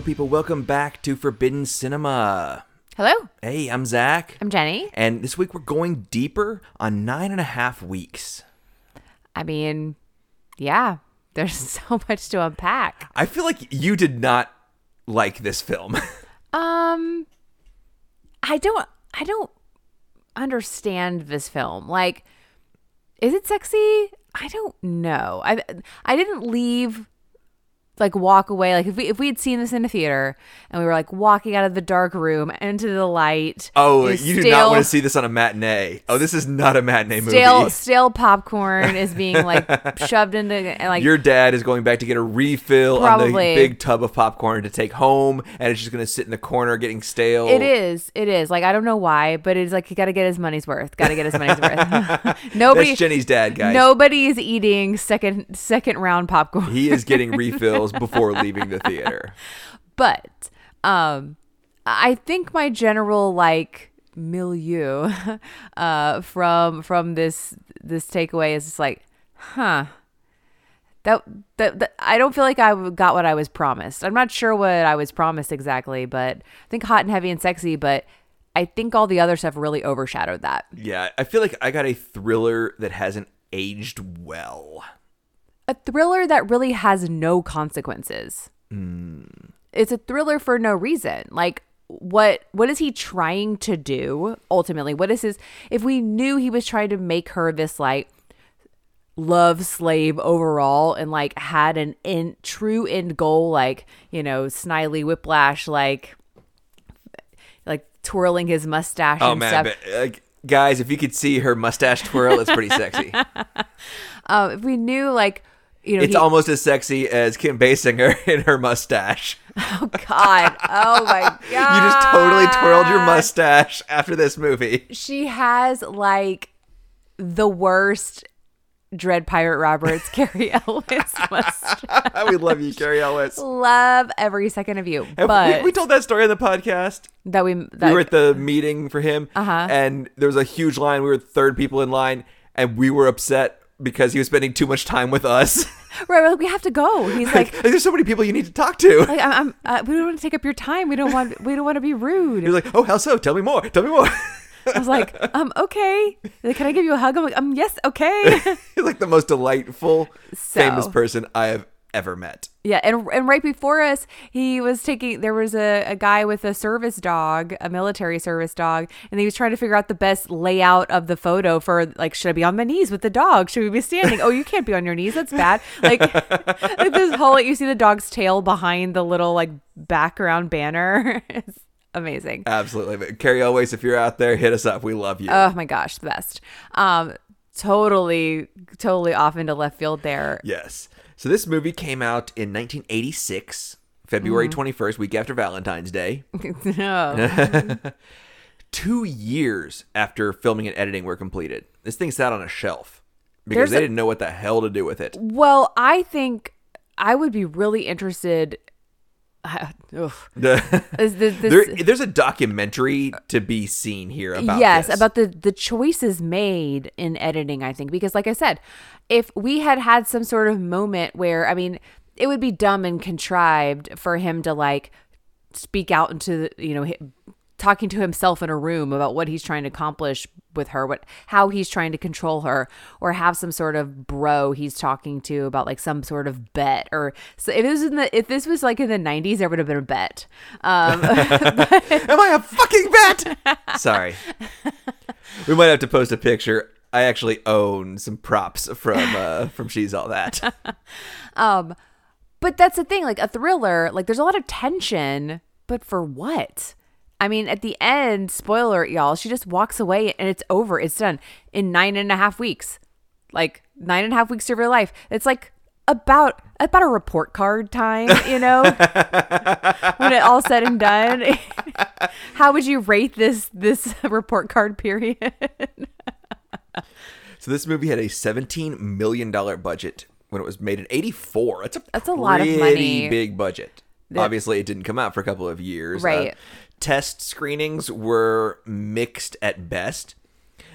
Hello, people. Welcome back to Forbidden Cinema. Hello, Hey, I'm Zach. I'm Jenny. And this week we're going deeper on nine and a half weeks. I mean, yeah, there's so much to unpack. I feel like you did not like this film. Um, I don't, I don't understand this film. Like, is it sexy? I don't know. I, I didn't leave like walk away like if we if we had seen this in a theater and we were like walking out of the dark room into the light oh, you do not want to see this on a matinee. Oh, this is not a matinee stale movie. stale popcorn is being like shoved into and like Your dad is going back to get a refill on the big tub of popcorn to take home, and it's just going to sit in the corner getting stale. It is. It is. Like I don't know why, but it's like you got to get his money's worth. Got to get his money's worth. Nobody. That's Jenny's dad, guys. Nobody's eating second second round popcorn. He is getting refills before leaving the theater. but um, I think my general like milieu uh, from from this this takeaway is just like, huh. That, that, that I don't feel like I got what I was promised. I'm not sure what I was promised exactly, but I think hot and heavy and sexy. But I think all the other stuff really overshadowed that. Yeah, I feel like I got a thriller that hasn't aged well. A thriller that really has no consequences. It's a thriller for no reason. Like what what is he trying to do ultimately? What is his if we knew he was trying to make her this like love slave overall and like had an in true end goal like, you know, Snidely Whiplash like like twirling his mustache Oh and man, stuff. but, like, guys, if you could see her mustache twirl, it's pretty sexy. Um if we knew like you know It's he- almost as sexy as Kim Basinger in her mustache. oh god. Oh my god. You just totally twirled your mustache after this movie. she has like the worst Dread Pirate Roberts Cary Elwes mustache. we love you, Cary Elwes. Love every second of you, Have but we, we told that story on the podcast. that we that we were at the meeting for him, Uh-huh. and there was a huge line. We were third people in line, and we were upset because he was spending too much time with us. right, like, we have to go. He's like. like, there's so many people you need to talk to. Like I'm, I'm uh, we don't want to take up your time. We don't want. We don't want to be rude. He was like, "Oh, how so? Tell me more. Tell me more." I was like, um, okay. Like, Can I give you a hug? I'm like, um, yes, okay. He's like the most delightful, famous person I have ever met. Yeah, and and right before us, he was taking. There was a, a guy with a service dog, a military service dog, and he was trying to figure out the best layout of the photo for like, should I be on my knees with the dog? Should we be standing? Oh, you can't be on your knees. That's bad. Like, like this whole you see the dog's tail behind the little like background banner. it's amazing. Absolutely. But Cary Elwes, if you're out there, hit us up. We love you. Oh my gosh, the best. Um, totally, totally off into left field there. yes. So this movie came out in 1986, February Mm-hmm. 21st, week after Valentine's Day. no. Two years after filming and editing were completed. This thing sat on a shelf because There's they a- didn't know what the hell to do with it. Well, I think I would be really interested. Is this- this- there, there's a documentary to be seen here about yes, this. about the the choices made in editing. I think because, like I said, if we had had some sort of moment where, I mean, it would be dumb and contrived for him to like speak out into the, you know talking to himself in a room about what he's trying to accomplish with her what how he's trying to control her or have some sort of bro he's talking to about like some sort of bet or so if it was in the if this was like in the 90s there would have been a bet um but, Am I a fucking bet? Sorry. We might have to post a picture. I actually own some props from uh, from She's All That. Um, but that's the thing, like a thriller, like there's a lot of tension, but for what? I mean, at the end, spoiler, y'all, she just walks away and it's over. It's done in nine and a half weeks. Like nine and a half weeks of your life. It's like about about a report card time, you know? when it all said and done. How would you rate this this report card period? So this movie had a $17 million budget when it was made in 84. That's a That's a lot of pretty money. big budget. Obviously, it didn't come out for a couple of years. Uh, Right. test screenings were mixed at best.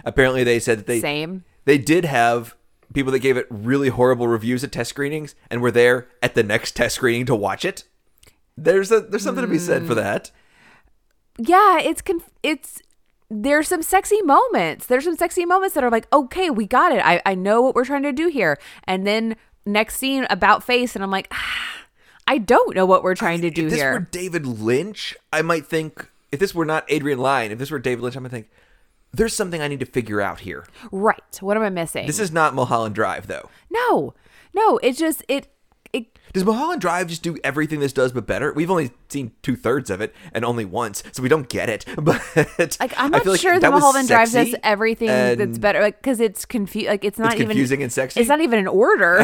Apparently, they said that they Same. they did have people that gave it really horrible reviews at test screenings and were there at the next test screening to watch it. There's a there's something to be said Mm. for that. yeah, it's conf- it's there's some sexy moments. There's some sexy moments that are like, okay, we got it. I, I know what we're trying to do here. And then next scene about face, and I'm like, ah, I don't know what we're trying to do here. if this here. were David Lynch, I might think. If this were not Adrian Lyne, if this were David Lynch, I might think there's something I need to figure out here. right. What am I missing? This is not Mulholland Drive, though. no, no. It's just it. It Does Mulholland Drive just do everything this does but better? We've only seen two thirds of it and only once, so we don't get it. But like I'm not feel like sure that Mulholland Drive does everything that's better. Like because it's confused. Like it's not It's even confusing and sexy? It's not even an order.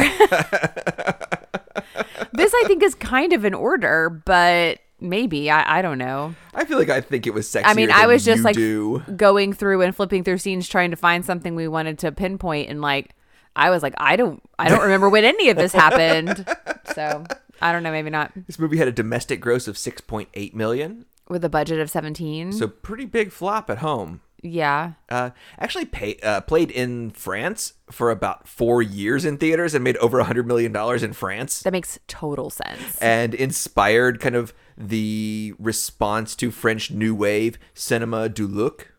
this I think is kind of an order, but maybe I I don't know. I feel like I think it was sexy. I mean, I was just like do. going through and flipping through scenes trying to find something we wanted to pinpoint and like I was like I don't I don't remember when any of this happened. So, I don't know, maybe not This movie had a domestic gross of 6.8 million, with a budget of 17. so pretty big flop at home. yeah. Uh, actually, pay, uh, played in France for about four years in theaters and made over a hundred million dollars in France, That makes total sense. and inspired kind of the response to French New Wave cinema du look,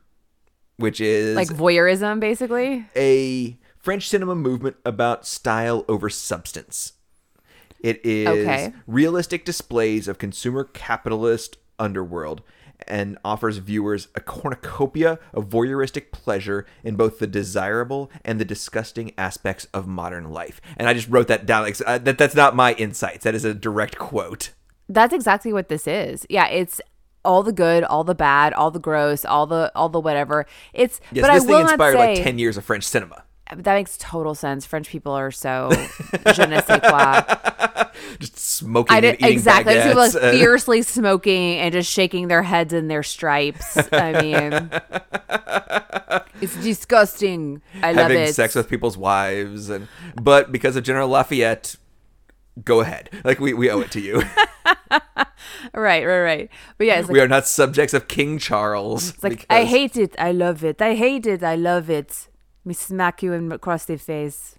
which is Like voyeurism basically. a French cinema movement about style over substance. It is Okay. realistic displays of consumer capitalist underworld and offers viewers a cornucopia of voyeuristic pleasure in both the desirable and the disgusting aspects of modern life. And I just wrote that down. Like uh, that, that's not my insights. That is a direct quote. That's exactly what this is. Yeah, it's all the good, all the bad, all the gross, all the all the whatever. It's Yes, but this I thing will not inspired say like ten years of French cinema. That makes total sense. French people are so je ne sais quoi. Just smoking I and did exactly. People like fiercely smoking and just shaking their heads in their stripes. I mean, it's disgusting. I love it. having it. sex with people's wives and but because of General Lafayette go ahead like we, we owe it to you right, right, right. But yeah, it's like, we are not subjects of King Charles it's like I hate it. I love it. I hate it. I love it. Me smack you in across the face.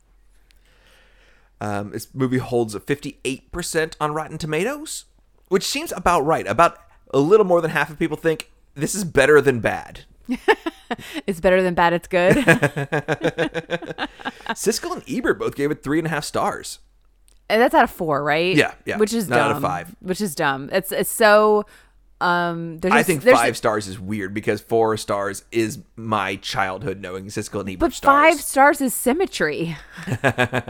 um, this movie holds a 58% on Rotten Tomatoes which seems about right about a little more than half of people think this is better than bad It's better than bad. It's good. Siskel and Ebert both gave it three and a half stars And that's out of four, right? Yeah, yeah. Which is Not dumb. out of five. Which is dumb. It's it's so. Um, there's I think there's- five stars is weird because four stars is my childhood knowing Siskel and Ebert But stars. five stars is symmetry.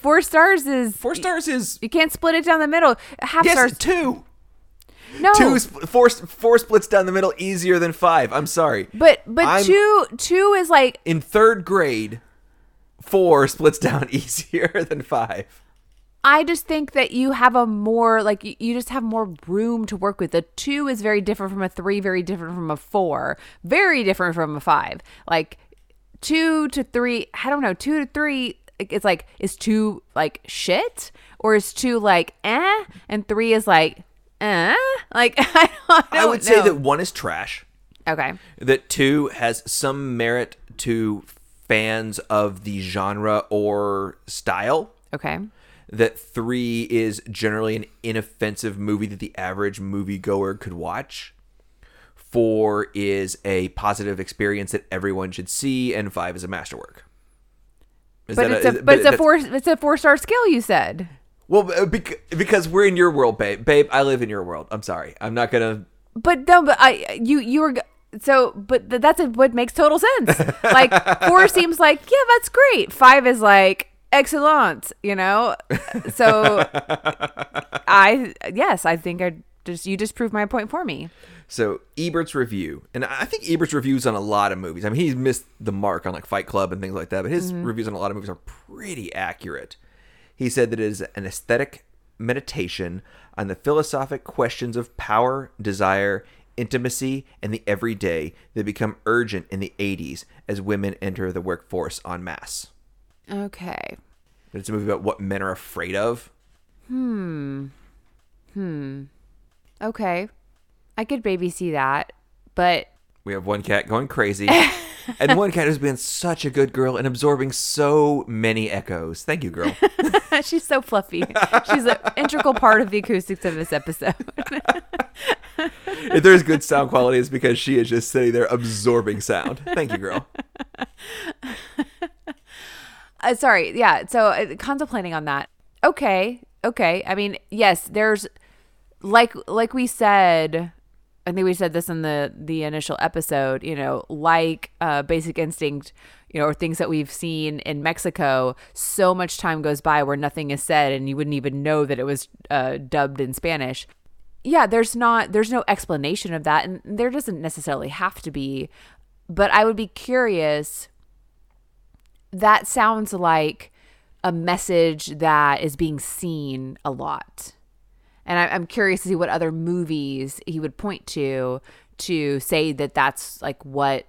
Four stars is four stars is you can't split it down the middle. Half yes stars. two No. Two four four splits down the middle easier than five. I'm sorry. but but I'm- two two is like in third grade, four splits down easier than five. I just think that you have a more like you, just have more room to work with. A two is very different from a three, very different from a four, very different from a five. Like two to three, I don't know, two to three. It's like is two like shit or is two like eh, and three is like eh. Like I don't, I I would say that one is trash. okay. That two has some merit to fans of the genre or style. Okay. That three is generally an inoffensive movie that the average moviegoer could watch. Four is a positive experience that everyone should see, and five is a masterwork. Is But it's a, is- but it's a four it's a four star scale. You said. Well, uh, because we're in your world, babe. Babe, I live in your world. I'm sorry. I'm not gonna. But no, but I you you were so but that's what makes total sense. Like four seems like yeah, that's great. Five is like excellent, you know. So I yes, I think I just you just proved my point for me. So Ebert's review, and I think Ebert's reviews on a lot of movies. I mean, he's missed the mark on like Fight Club and things like that, but his mm-hmm. reviews on a lot of movies are pretty accurate. He said that it is an aesthetic meditation on the philosophic questions of power, desire, intimacy, and the everyday that become urgent in the 80s as women enter the workforce en masse. Okay. It's a movie about what men are afraid of. Hmm. Hmm. Okay. I could maybe see that, but We have one cat going crazy, and one cat who's been such a good girl and absorbing so many echoes. Thank you, girl. She's so fluffy. She's an integral part of the acoustics of this episode. if there's good sound quality, it's because she is just sitting there absorbing sound. Thank you, girl. Uh, sorry, yeah. So uh, contemplating on that. Okay, okay. I mean, yes, there's like like we said. I think we said this in the the initial episode. You know, like uh, Basic Instinct. You know, or things that we've seen in Mexico. So much time goes by where nothing is said, and you wouldn't even know that it was uh, dubbed in Spanish. Yeah, there's not there's no explanation of that, and there doesn't necessarily have to be. But I would be curious that sounds like a message that is being seen a lot. And I, am curious to see what other movies he would point to to say that that's like what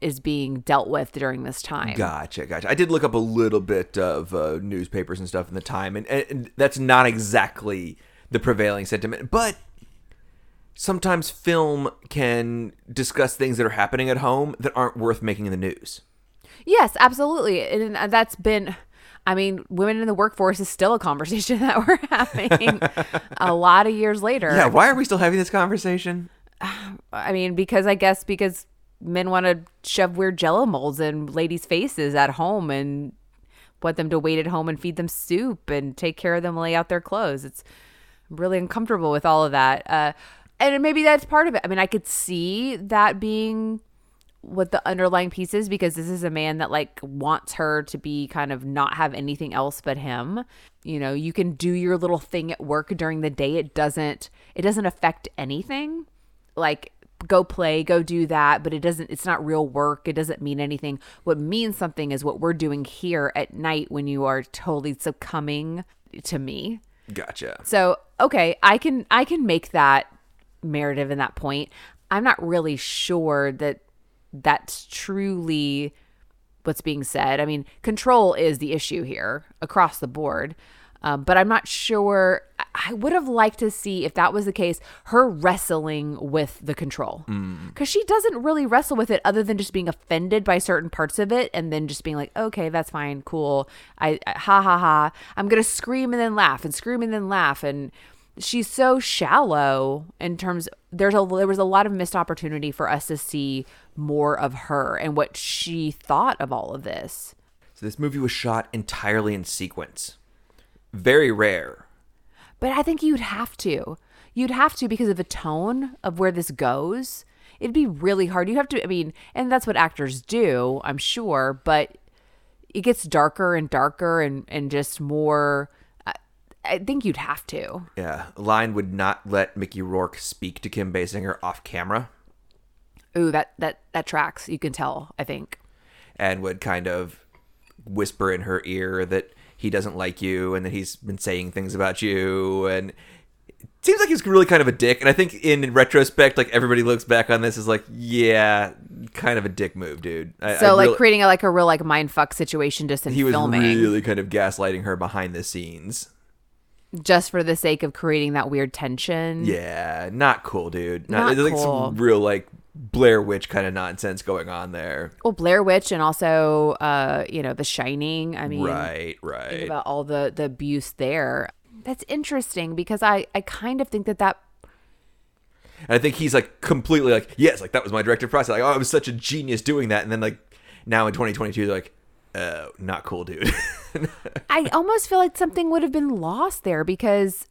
is being dealt with during this time. Gotcha, gotcha. I did look up a little bit of uh, newspapers and stuff in the time, and, and that's not exactly the prevailing sentiment, but sometimes film can discuss things that are happening at home that aren't worth making in the news. Yes, absolutely. And uh, that's been I mean, women in the workforce is still a conversation that we're having a lot of years later. Yeah, why are we still having this conversation? I mean, because I guess because men want to shove weird jello molds in ladies' faces at home and want them to wait at home and feed them soup and take care of them, lay out their clothes. It's really uncomfortable with all of that. Uh, and maybe that's part of it. I mean, I could see that being what the underlying piece is because this is a man that like wants her to be kind of not have anything else but him. You know, you can do your little thing at work during the day. It doesn't it doesn't affect anything. Like go play, go do that, but it doesn't it's not real work. It doesn't mean anything. What means something is what we're doing here at night when you are totally succumbing to me. Gotcha. So, okay, I can I can make that narrative in that point. I'm not really sure that that's truly what's being said. I mean, control is the issue here across the board. Um, but I'm not sure. I would have liked to see if that was the case, her wrestling with the control. Because mm. she doesn't really wrestle with it other than just being offended by certain parts of it and then just being like, okay, that's fine, cool. I, I ha ha ha. I'm going to scream and then laugh and scream and then laugh. And she's so shallow in terms there's a there was a lot of missed opportunity for us to see more of her and what she thought of all of this. So this movie was shot entirely in sequence. Very rare. But I think you'd have to. You'd have to because of the tone of where this goes. It'd be really hard. You have to I mean, and that's what actors do, I'm sure, but it gets darker and darker and and just more I think you'd have to. Yeah, Lyne would not let Mickey Rourke speak to Kim Basinger off camera. Ooh, that that that tracks. You can tell. I think. And would kind of whisper in her ear that he doesn't like you and that he's been saying things about you and it seems like he's really kind of a dick and i think in retrospect like everybody looks back on this is like yeah kind of a dick move dude I, so I like really, creating a, like a real like mind fuck situation just in he filming. was really kind of gaslighting her behind the scenes just for the sake of creating that weird tension. Yeah, not cool, dude. Not, not like cool. some real like Blair Witch kind of nonsense going on there. Well, Blair Witch and also uh, you know, The Shining. I mean Right, right. about all the the abuse there. That's interesting because I I kind of think that that and I think he's like completely like, yes, like that was my directive process. Like, oh, I was such a genius doing that. And then like now in 2022, they're like, uh, not cool, dude. I almost feel like something would have been lost there because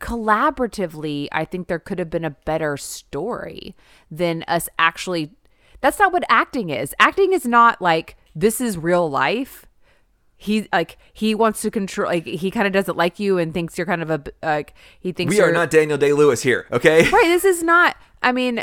collaboratively, I think there could have been a better story than us actually. That's not what acting is. Acting is not like this is real life. He like he wants to control. Like he kind of doesn't like you and thinks you're kind of a like he thinks we are not Daniel Day Lewis here. Okay, right. This is not. I mean,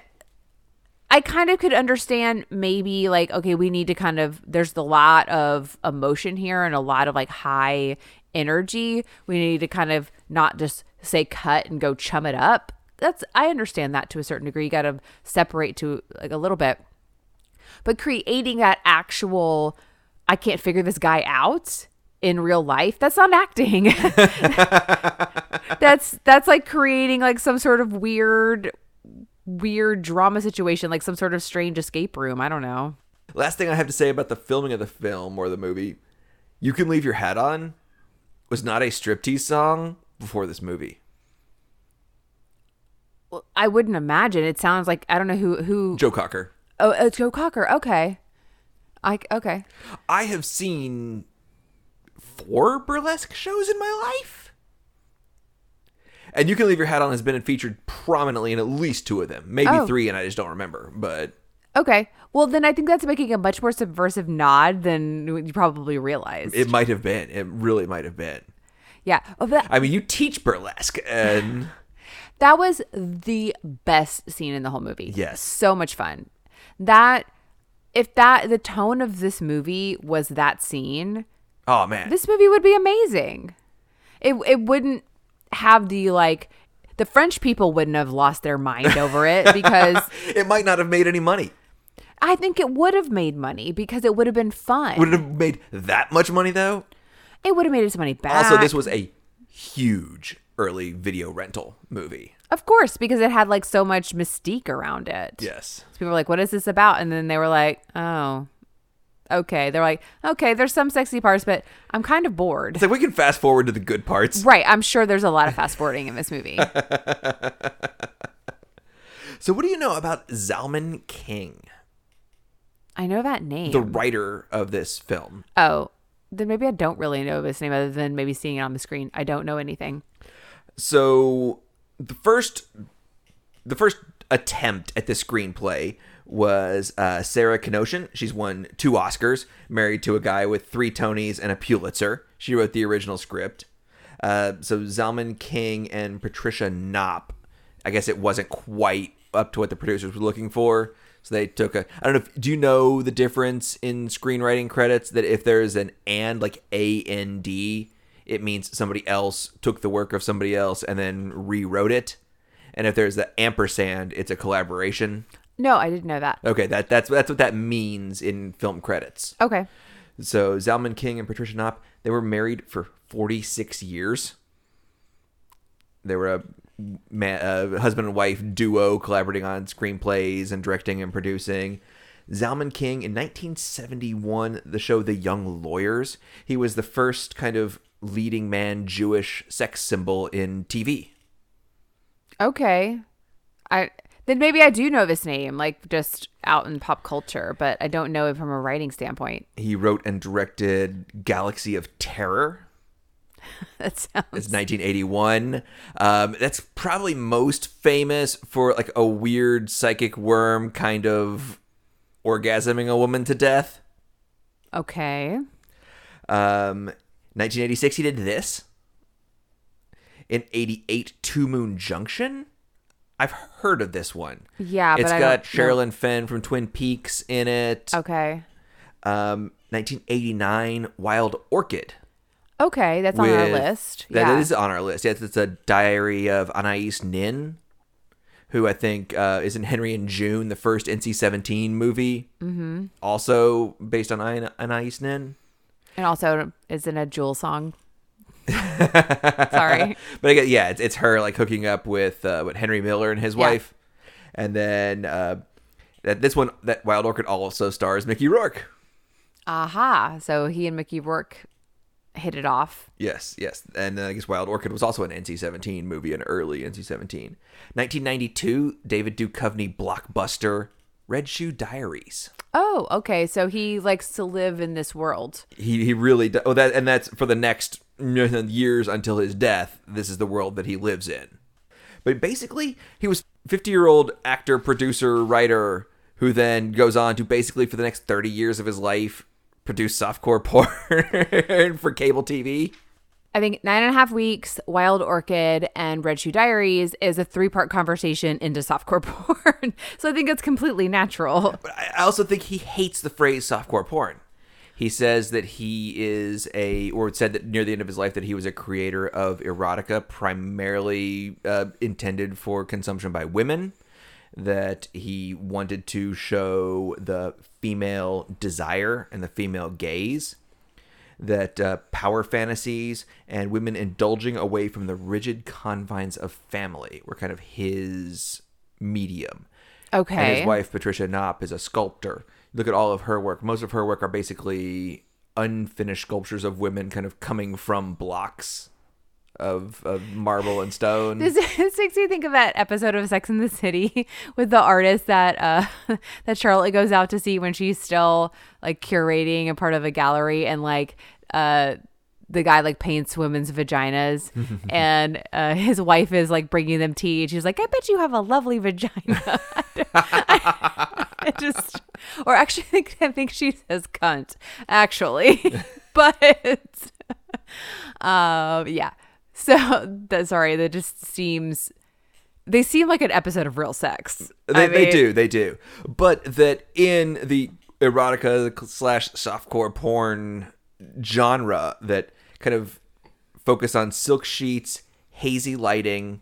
I kind of could understand maybe like, okay, we need to kind of, there's a lot of emotion here and a lot of like high energy. We need to kind of not just say cut and go chum it up. That's, I understand that to a certain degree. You got to separate to like a little bit. But creating that actual, I can't figure this guy out in real life that's not acting that's that's like creating like some sort of weird weird drama situation, like some sort of strange escape room. I don't know. Last thing I have to say about the filming of the film or the movie, you can leave your hat on. was not a striptease song before this movie. Well, I wouldn't imagine. It sounds like I don't know who who. Joe Cocker. Oh, it's Joe Cocker. Okay. I okay. I have seen four burlesque shows in my life. And You Can Leave Your Hat On has been featured prominently in at least two of them. Maybe Oh. three, and I just don't remember. But Okay. Well, then I think that's making a much more subversive nod than you probably realized. it might have been. It really might have been. Yeah. Oh, that, I mean, you teach burlesque, and that was the best scene in the whole movie. Yes. So much fun. That if that the tone of this movie was that scene, oh man, this movie would be amazing. It it wouldn't have the like the French people wouldn't have lost their mind over it because it might not have made any money. I think it would have made money because it would have been fun. Would it have made that much money though? It would have made us money back. Also, this was a huge early video rental movie. of course because it had like so much mystique around it. Yes. So people were like, "What is this about?" And then they were like, "Oh, okay." They're like, "Okay, there's some sexy parts, but I'm kind of bored." It's like we can fast forward to the good parts. Right. I'm sure there's a lot of fast forwarding in this movie. So, what do you know about Zalman King, I know that name. the writer of this film? oh, then maybe I don't really know his name other than maybe seeing it on the screen. I don't know anything. So, the first, the first attempt at the screenplay was uh, Sarah Kernochan. She's won two Oscars, married to a guy with three Tonys and a Pulitzer. She wrote the original script. Uh, so Zalman King and Patricia Knop. I guess it wasn't quite up to what the producers were looking for. So they took a. I don't know. If, do you know the difference in screenwriting credits? That if there's an and like A N D, it means somebody else took the work of somebody else and then rewrote it. And if there's the ampersand, it's a collaboration. No, I didn't know that. Okay, that that's that's what that means in film credits. Okay. So Zalman King and Patricia Knop, they were married for 46 years. They were a, ma a husband and wife duo collaborating on screenplays and directing and producing. Zalman King in 1971, the show The Young Lawyers, he was the first kind of leading man Jewish sex symbol in TV. Okay. I then maybe I do know this name, like just out in pop culture, but I don't know it from a writing standpoint. He wrote and directed Galaxy of Terror, That sounds It's 1981. Um, that's probably most famous for like a weird psychic worm kind of orgasming a woman to death. okay. Um, 1986, he did this. In 88, Two Moon Junction. I've heard of this one. Yeah, It's got. Sherilyn Fenn from Twin Peaks in it. Okay. Um, 1989, Wild Orchid. Okay, that's on our with- list. That yeah. is on our list. Yes, it's a diary of Anais Nin, who I think uh, is in Henry and June, the first NC-17 movie. Mm-hmm. Also based on Ana- Anais Nin. and also is in a Jewel song. Sorry. But again, yeah, it's, it's her like hooking up with uh, with Henry Miller and his Yeah. wife, and then uh, that this one that Wild Orchid also stars Mickey Rourke. Aha. So he and Mickey Rourke hit it off. Yes, yes. And uh, I guess Wild Orchid was also an NC 17 movie, an early NC 17. 1992, David Duchovny blockbuster Red Shoe Diaries. Oh, okay. So he likes to live in this world. He, he really does. Oh, that, and that's for the next years until his death. This is the world that he lives in. But basically, he was 50 year old actor, producer, writer who then goes on to basically for the next 30 years of his life produce softcore porn for cable TV. I think nine and a half weeks, Wild Orchid, and Red Shoe Diaries is a three part conversation into softcore porn. so I think it's completely natural. But I also think he hates the phrase softcore porn. He says that he is a, or said that near the end of his life that he was a creator of erotica, primarily uh, intended for consumption by women. That he wanted to show the female desire and the female gaze. That uh, power fantasies and women indulging away from the rigid confines of family were kind of his medium. Okay. And his wife, Patricia Knop, is a sculptor. Look at all of her work. Most of her work are basically unfinished sculptures of women kind of coming from blocks of, of marble and stone. This, this makes me think of that episode of Sex in the City with the artist that uh that Charlotte goes out to see when she's still like curating a part of a gallery and like uh the guy like paints women's vaginas and uh, his wife is like bringing them tea and she's like i bet you have a lovely vagina. I just or actually I think, I think she says cunt actually. But um yeah so that sorry that just seems they seem like an episode of real sex They, I they do, they do. But that in the erotica slash softcore porn genre that kind of focus on silk sheets, hazy lighting,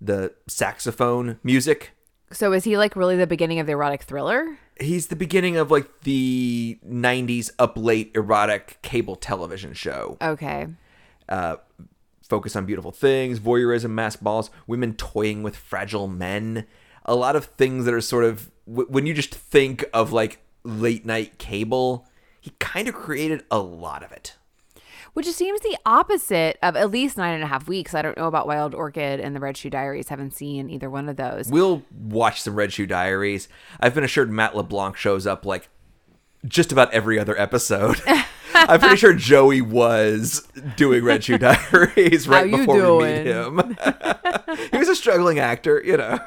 the saxophone music. so is he like really the beginning of the erotic thriller He's the beginning of like the 90s up late erotic cable television show. okay uh, focus on beautiful things, voyeurism, mass balls, women toying with fragile men. A lot of things that are sort of when you just think of like late night cable, he kind of created a lot of it. which seems the opposite of at least nine and a half weeks. I don't know about Wild Orchid and the Red Shoe Diaries. Haven't seen either one of those. We'll watch some Red Shoe Diaries. I've been assured Matt LeBlanc shows up like just about every other episode. I'm pretty sure Joey was doing Red Shoe Diaries right before we meet him. he was a struggling actor, you know.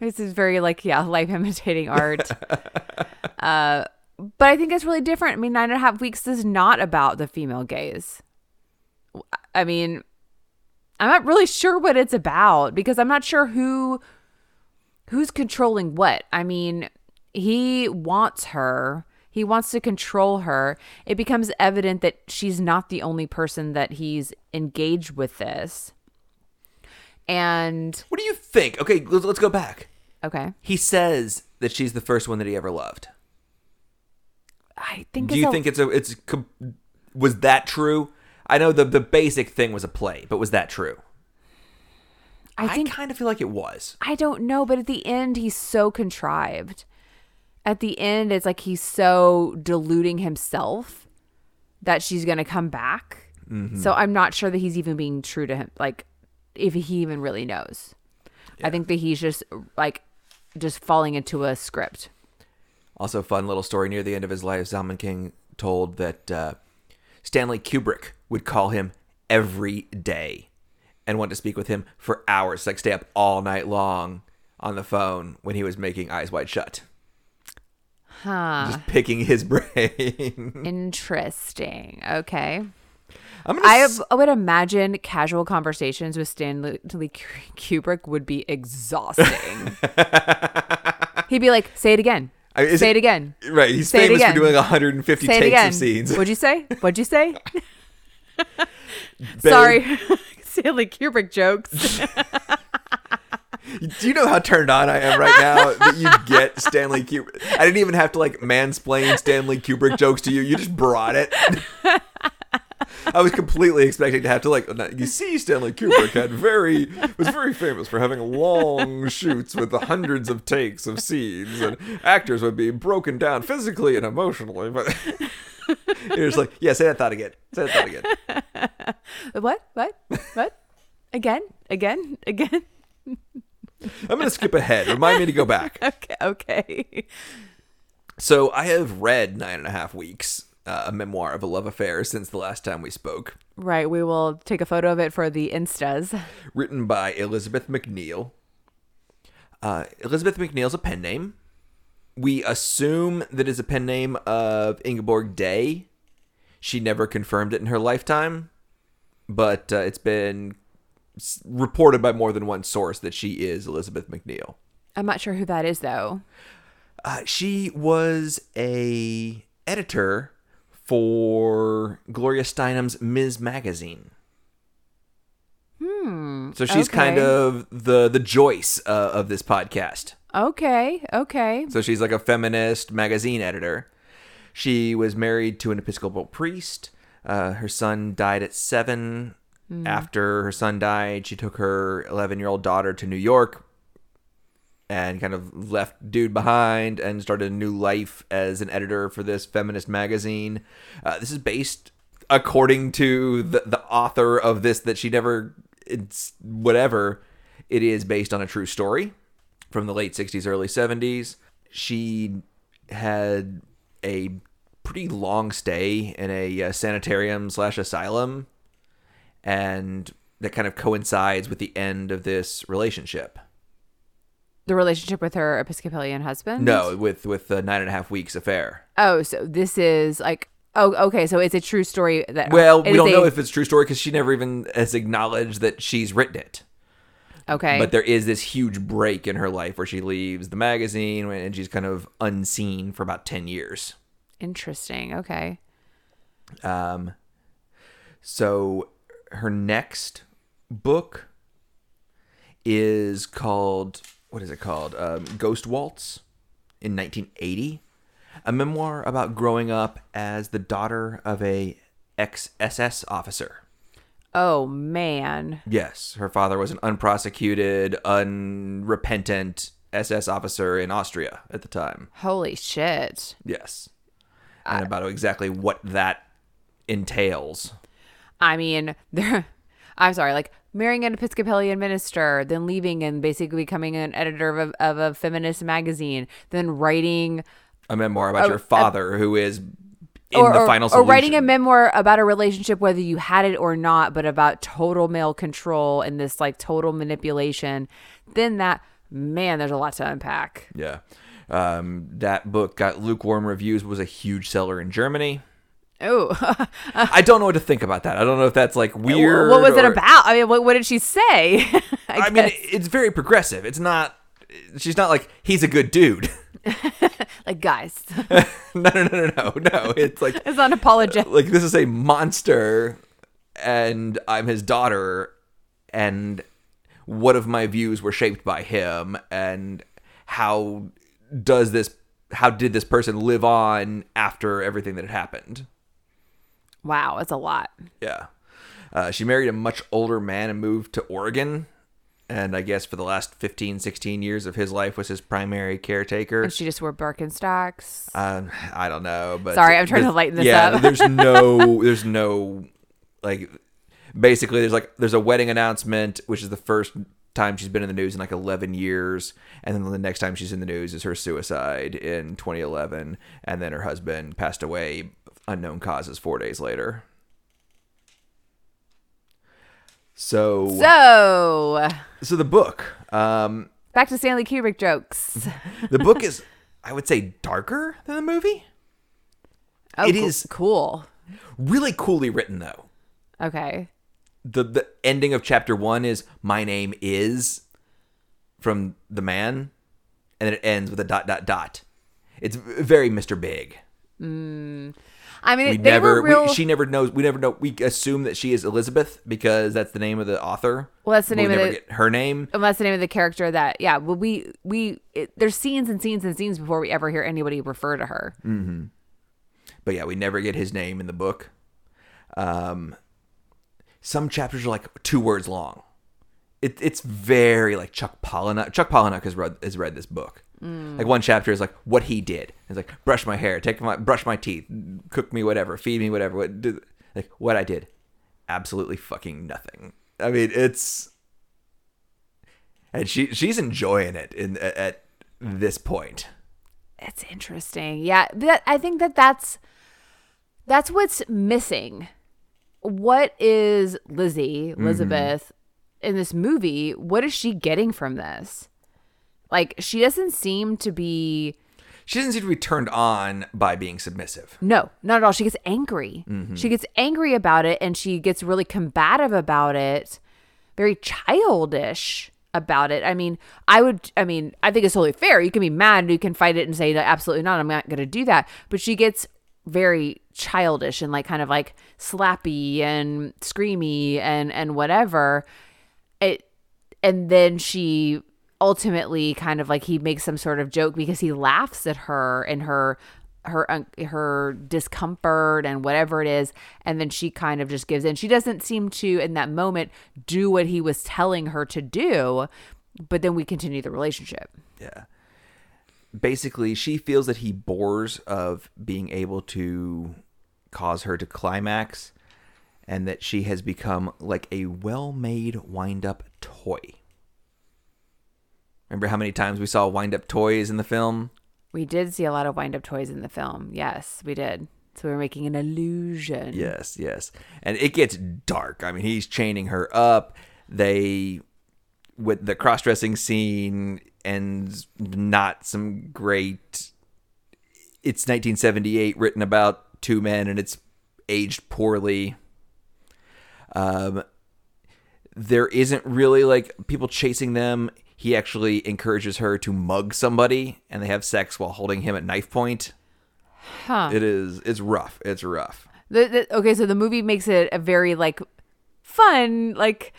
This is very like yeah, life imitating art. uh, but I think it's really different. I mean, nine and a half weeks is not about the female gaze. I mean, I'm not really sure what it's about because I'm not sure who who's controlling what. I mean, he wants her. He wants to control her. It becomes evident that she's not the only person that he's engaged with this. And What do you think? Okay, let's, let's go back. okay, He says that she's the first one that he ever loved. I think Do you a- think it's a it's was that true? I know the the basic thing was a play, but was that true? I think kind of feel like it was. I don't know, but at the end he's so contrived. At the end it's like he's so deluding himself that she's going to come back. So I'm not sure that he's even being true to him like if he even really knows. I think that he's just like just falling into a script. Also, fun little story near the end of his life. Zalman King told that uh, Stanley Kubrick would call him every day and want to speak with him for hours, like stay up all night long on the phone when he was making Eyes Wide Shut, Huh. just picking his brain. Interesting. Okay. I'm gonna I, s- have, I would imagine casual conversations with Stanley Kubrick would be exhausting. He'd be like, "Say it again. I- Say it- it again. Right, he's Say famous for doing 150 Say takes of scenes. What'd you say? What'd you say? Sorry, Stanley Kubrick jokes. Do you know how turned on I am right now that you get Stanley Kubrick? I didn't even have to like mansplain Stanley Kubrick jokes to you. You just brought it. I was completely expecting to have to like. You see, Stanley Kubrick had very was very famous for having long shoots with the hundreds of takes of scenes, and actors would be broken down physically and emotionally. But you're just like, yeah, say that thought again. Say that thought again. what? What? What? Again? Again? Again? I'm gonna skip ahead. Remind me to go back. Okay. Okay. So I have read Nine and a Half Weeks, uh, a memoir of a love affair, since the last time we spoke. Right. We will take a photo of it for the instas. Written by Elizabeth McNeill. Uh, Elizabeth McNeill's a pen name. We assume that is a pen name of Ingeborg Day. She never confirmed it in her lifetime, but uh, it's been reported by more than one source that she is Elizabeth McNeill. I'm not sure who that is though. Uh, she was a editor for Gloria Steinem's Ms. Magazine. Hmm. So she's kind of the the Joyce uh, of this podcast. Okay. Okay. So she's like a feminist magazine editor. She was married to an Episcopal priest. Uh, her son died at seven. After her son died, she took her 11 year old daughter to New York, and kind of left dude behind and started a new life as an editor for this feminist magazine. Uh, this is based, according to the, the author of this, that she never, it's whatever, it is based on a true story from the late 60s, early 70s. She had a pretty long stay in a uh, sanitarium slash asylum, and that kind of coincides with the end of this relationship. The relationship with her Episcopalian husband? No, with with the nine and a half weeks affair. Oh, so this is like oh okay, so it's a true story that Well, we don't a- know if it's a true story because she never even has acknowledged that she's written it. okay. But there is this huge break in her life where she leaves the magazine and she's kind of unseen for about ten years. Interesting. Okay. Um, so her next book is called what is it called? Um, Ghost Waltz in 1980, a memoir about growing up as the daughter of a ex SS officer. Oh man. Yes, her father was an unprosecuted, unrepentant SS officer in Austria at the time. Holy shit. Yes, and about exactly what that entails. I mean, there. I'm sorry, like marrying an Episcopalian minister, then leaving and basically becoming an editor of a, of a feminist magazine, then writing a memoir about your father who is in or, the final or writing a memoir about a relationship, whether you had it or not, but about total male control and this like total manipulation. Then that man, there's a lot to unpack. yeah. Um, that book got lukewarm reviews, was a huge seller in Germany. Oh, I don't know what to think about that. I don't know if that's like uh, weird. what was it or- about? I mean, what, what did she say? I, I mean, it's very progressive. It's not. She's not like he's a good dude. like guys, no, no, no, no, no, no. It's like it's unapologetic. Uh, like this is a monster, and I'm his daughter, and what of my views were shaped by him, and how does this? How did this person live on after everything that had happened? Wow, it's a lot. Yeah. Uh, she married a much older man and moved to Oregon. And I guess for the last 15, 16 years of his life was his primary caretaker. And she just wore Birkenstocks. Um, I don't know, but Sorry, I'm trying to lighten this yeah, up. there's no, there's no, like, basically, there's like, there's a wedding announcement, which is the first time she's been in the news in like 11 years, and then the next time she's in the news is her suicide in 2011, and then her husband passed away unknown causes four days later. So, so so the book, um, back to Stanley Kubrick jokes. the book is, I would say, darker than the movie. Oh, It cool- is- cool. Really coolly written, though. Okay. The the ending of chapter one is my name is from the man, and then it ends with a dot dot dot. It's very Mr. Big. I mean, We they never, were real. we, she never knows. We never know. We assume that she is Elizabeth because that's the name of the author. Well, that's the name of never the- get her name. and that's the name of the character that yeah well we we it, there's scenes and scenes and scenes before we ever hear anybody refer to her but yeah, we never get his name in the book. Um, some chapters are like two words long. It, it's very like Chuck Palahniuk. Chuck Palahniuk has read has read this book. Mm. Like one chapter is like what he did. It's like brush my hair, take my brush my teeth, cook me whatever, feed me whatever. What do, like what I did? Absolutely fucking nothing. I mean, it's and she she's enjoying it in at, at this point. it's interesting yeah that i think that that's that's what's missing what is lizzie mm-hmm. elizabeth in this movie what is she getting from this like she doesn't seem to be She doesn't seem to be turned on by being submissive. No, not at all. She gets angry. Mm-hmm. She gets angry about it and she gets really combative about it, very childish about it. I mean, I would, I mean, I think it's totally fair. You can be mad and you can fight it and say, No, absolutely not, I'm not going to do that. But she gets very childish and like kind of like slappy and screamy and, and whatever. It, and then she ultimately kind of like he makes some sort of joke because he laughs at her and her her her discomfort and whatever it is and then she kind of just gives in she doesn't seem to in that moment do what he was telling her to do but then we continue the relationship Yeah. Basically, she feels that he bores of being able to cause her to climax and that she has become like a well made wind up toy. Remember how many times we saw wind up toys in the film? We did see a lot of wind up toys in the film. Yes, we did. So we're making an illusion. Yes, yes. And it gets dark. I mean, he's chaining her up. They, with the cross dressing scene, and not some great. It's 1978, written about two men, and it's aged poorly. Um, there isn't really like people chasing them. He actually encourages her to mug somebody, and they have sex while holding him at knife point. Huh. It is. It's rough. It's rough. The, the, okay, so the movie makes it a very like fun, like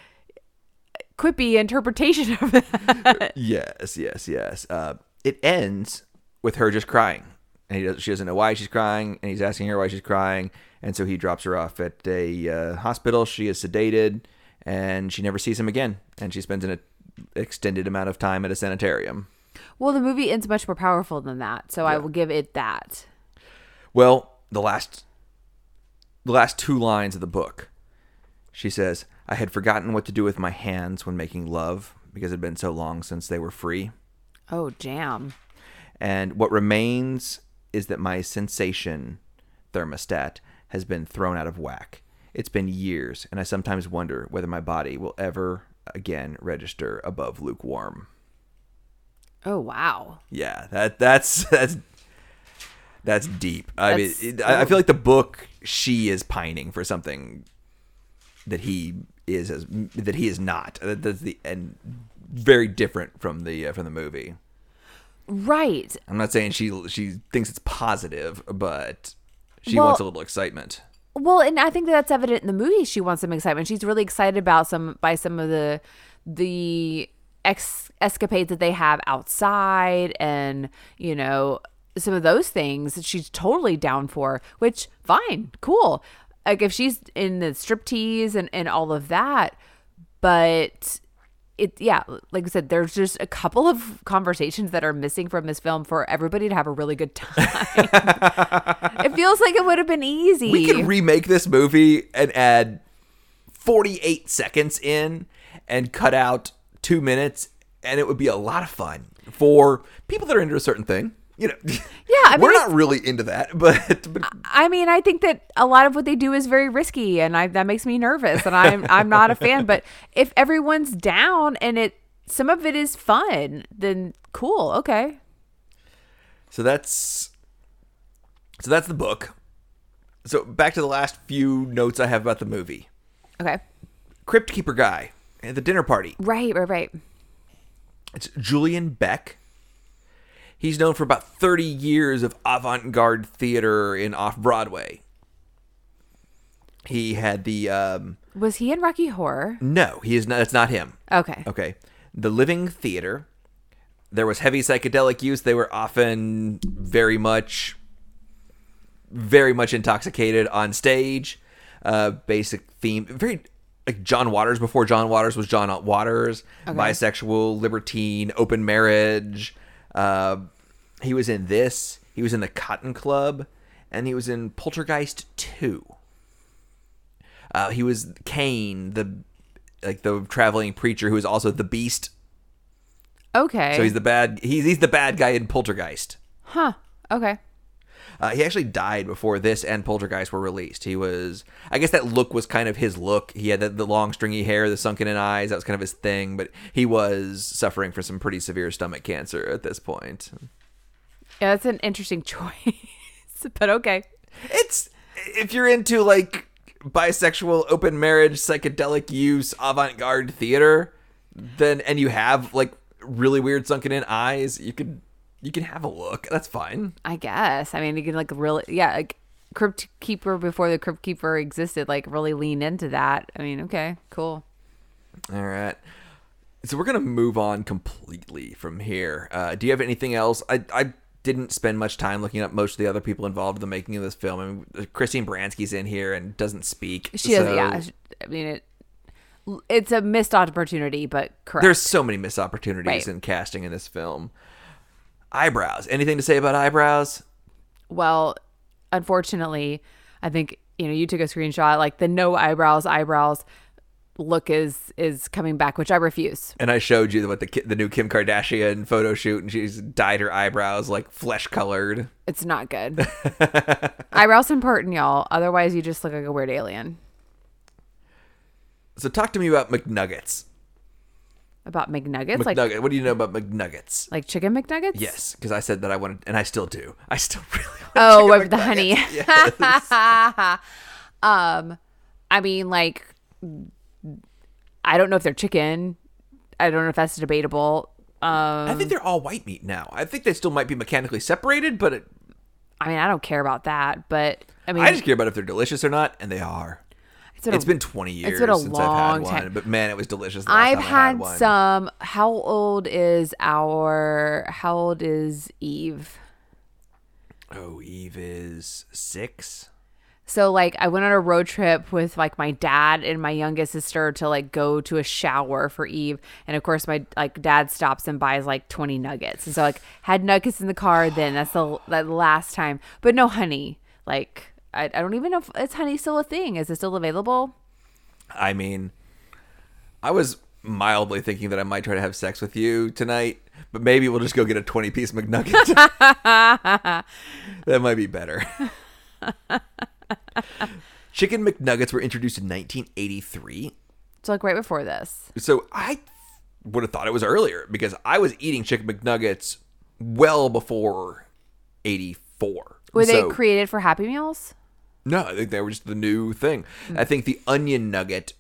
quippy interpretation of it. Yes, yes, yes. Uh, it ends with her just crying, and he does, she doesn't know why she's crying, and he's asking her why she's crying, and so he drops her off at a uh, hospital. She is sedated, and she never sees him again, and she spends an extended amount of time at a sanitarium. well, the movie ends much more powerful than that, so I will give it that. Well, the last the last two lines of the book. She says, "I had forgotten what to do with my hands when making love because it had been so long since they were free." Oh, damn. And what remains is that my sensation thermostat has been thrown out of whack. It's been years, and I sometimes wonder whether my body will ever again register above lukewarm. Oh, wow. Yeah, that that's that's that's deep. I That's- mean, it, I I feel like the book she is pining for something that he is as that he is not. That- That's the and very different from the uh, from the movie. Right. I'm not saying she she thinks it's positive, but she Well- wants a little excitement. Well, and I think that that's evident in the movie. She wants some excitement. She's really excited about some by some of the the ex- escapades that they have outside, and you know some of those things that she's totally down for. Which fine, cool. Like if she's in the striptease and and all of that, but it yeah like i said there's just a couple of conversations that are missing from this film for everybody to have a really good time it feels like it would have been easy We could remake this movie and add 48 seconds in and cut out two minutes, and it would be a lot of fun for people that are into a certain thing. You know, yeah, I mean, we're not really into that, but, but I mean, I think that a lot of what they do is very risky, and I, that makes me nervous, and I'm I'm not a fan. But if everyone's down and it some of it is fun, then cool, okay. so that's so that's the book. So back to the last few notes I have about the movie. Okay. Crypt Keeper guy at the dinner party. Right, right, right. It's Julian Beck. He's known for about 30 years of avant garde theater in off Broadway. He had the. Um, Was he in Rocky Horror? no, he is not. That's not him. Okay. Okay. The Living Theater. There was heavy psychedelic use. They were often very much, very much intoxicated on stage. Uh, basic theme, very like John Waters before John Waters was John Waters. Bisexual, libertine, open marriage. Uh, he was in this. He was in the Cotton Club, and he was in Poltergeist Two. Uh, he was Kane, the like the traveling preacher who is also the Beast. Okay. So he's the bad. He's he's the bad guy in Poltergeist. huh. Okay. Uh, he actually died before this and Poltergeist were released. He was, I guess that look was kind of his look. He had the, the long stringy hair, the sunken in eyes. That was kind of his thing. But he was suffering from some pretty severe stomach cancer at this point. Yeah, that's an interesting choice, but okay. It's if you're into like bisexual, open marriage, psychedelic use, avant-garde theater, then and you have like really weird sunken in eyes, you could you can have a look. That's fine. I guess. I mean, you can like really, yeah, like Crypt Keeper before the Crypt Keeper existed, like really lean into that. I mean, okay, cool. All right. So we're gonna move on completely from here. Uh, do you have anything else? I I didn't spend much time looking up most of the other people involved in the making of this film. I mean, Christine Baranski's in here and doesn't speak. She so- yeah. I mean, it it's a missed opportunity, but correct. There's so many missed opportunities Right. in casting in this film. Eyebrows. Anything to say about eyebrows? well, unfortunately, I think you know you took a screenshot like the no eyebrows eyebrows look is is coming back, which I refuse. And I showed you what the the new Kim Kardashian photo shoot, and she's dyed her eyebrows like flesh colored. It's not good. eyebrows important, y'all. Otherwise, you just look like a weird alien. So talk to me about McNuggets. About McNuggets, like what do you know about McNuggets? like chicken McNuggets. Yes, because I said that I wanted, and I still do. I still really want. Oh, the honey. Yes. Um, I mean, like, I don't know if they're chicken. I don't know if that's debatable. Um, I think they're all white meat now. I think they still might be mechanically separated, but it, I mean, I don't care about that, but I mean, I just care about if they're delicious or not, and they are. It's been, It's a- been 20 years been a since I've had long one, time. but man, it was delicious. I've had one. some. How old is our? How old is Eve? Oh, Eve is six. So like I went on a road trip with like my dad and my youngest sister to like go to a shower for Eve and of course my like dad stops and buys like 20 nuggets. And so like had nuggets in the car then that's the that last time. But no honey. Like I, I don't even know if it's honey still a thing. Is it still available? I mean, I was mildly thinking that I might try to have sex with you tonight, but maybe we'll just go get a 20 piece McNugget. that might be better. Chicken McNuggets were introduced in 1983. So like right before this. So I would have thought it was earlier because I was eating chicken McNuggets well before 84. Were So- they created for Happy Meals? No, I think they were just the new thing. Hmm. I think the onion nugget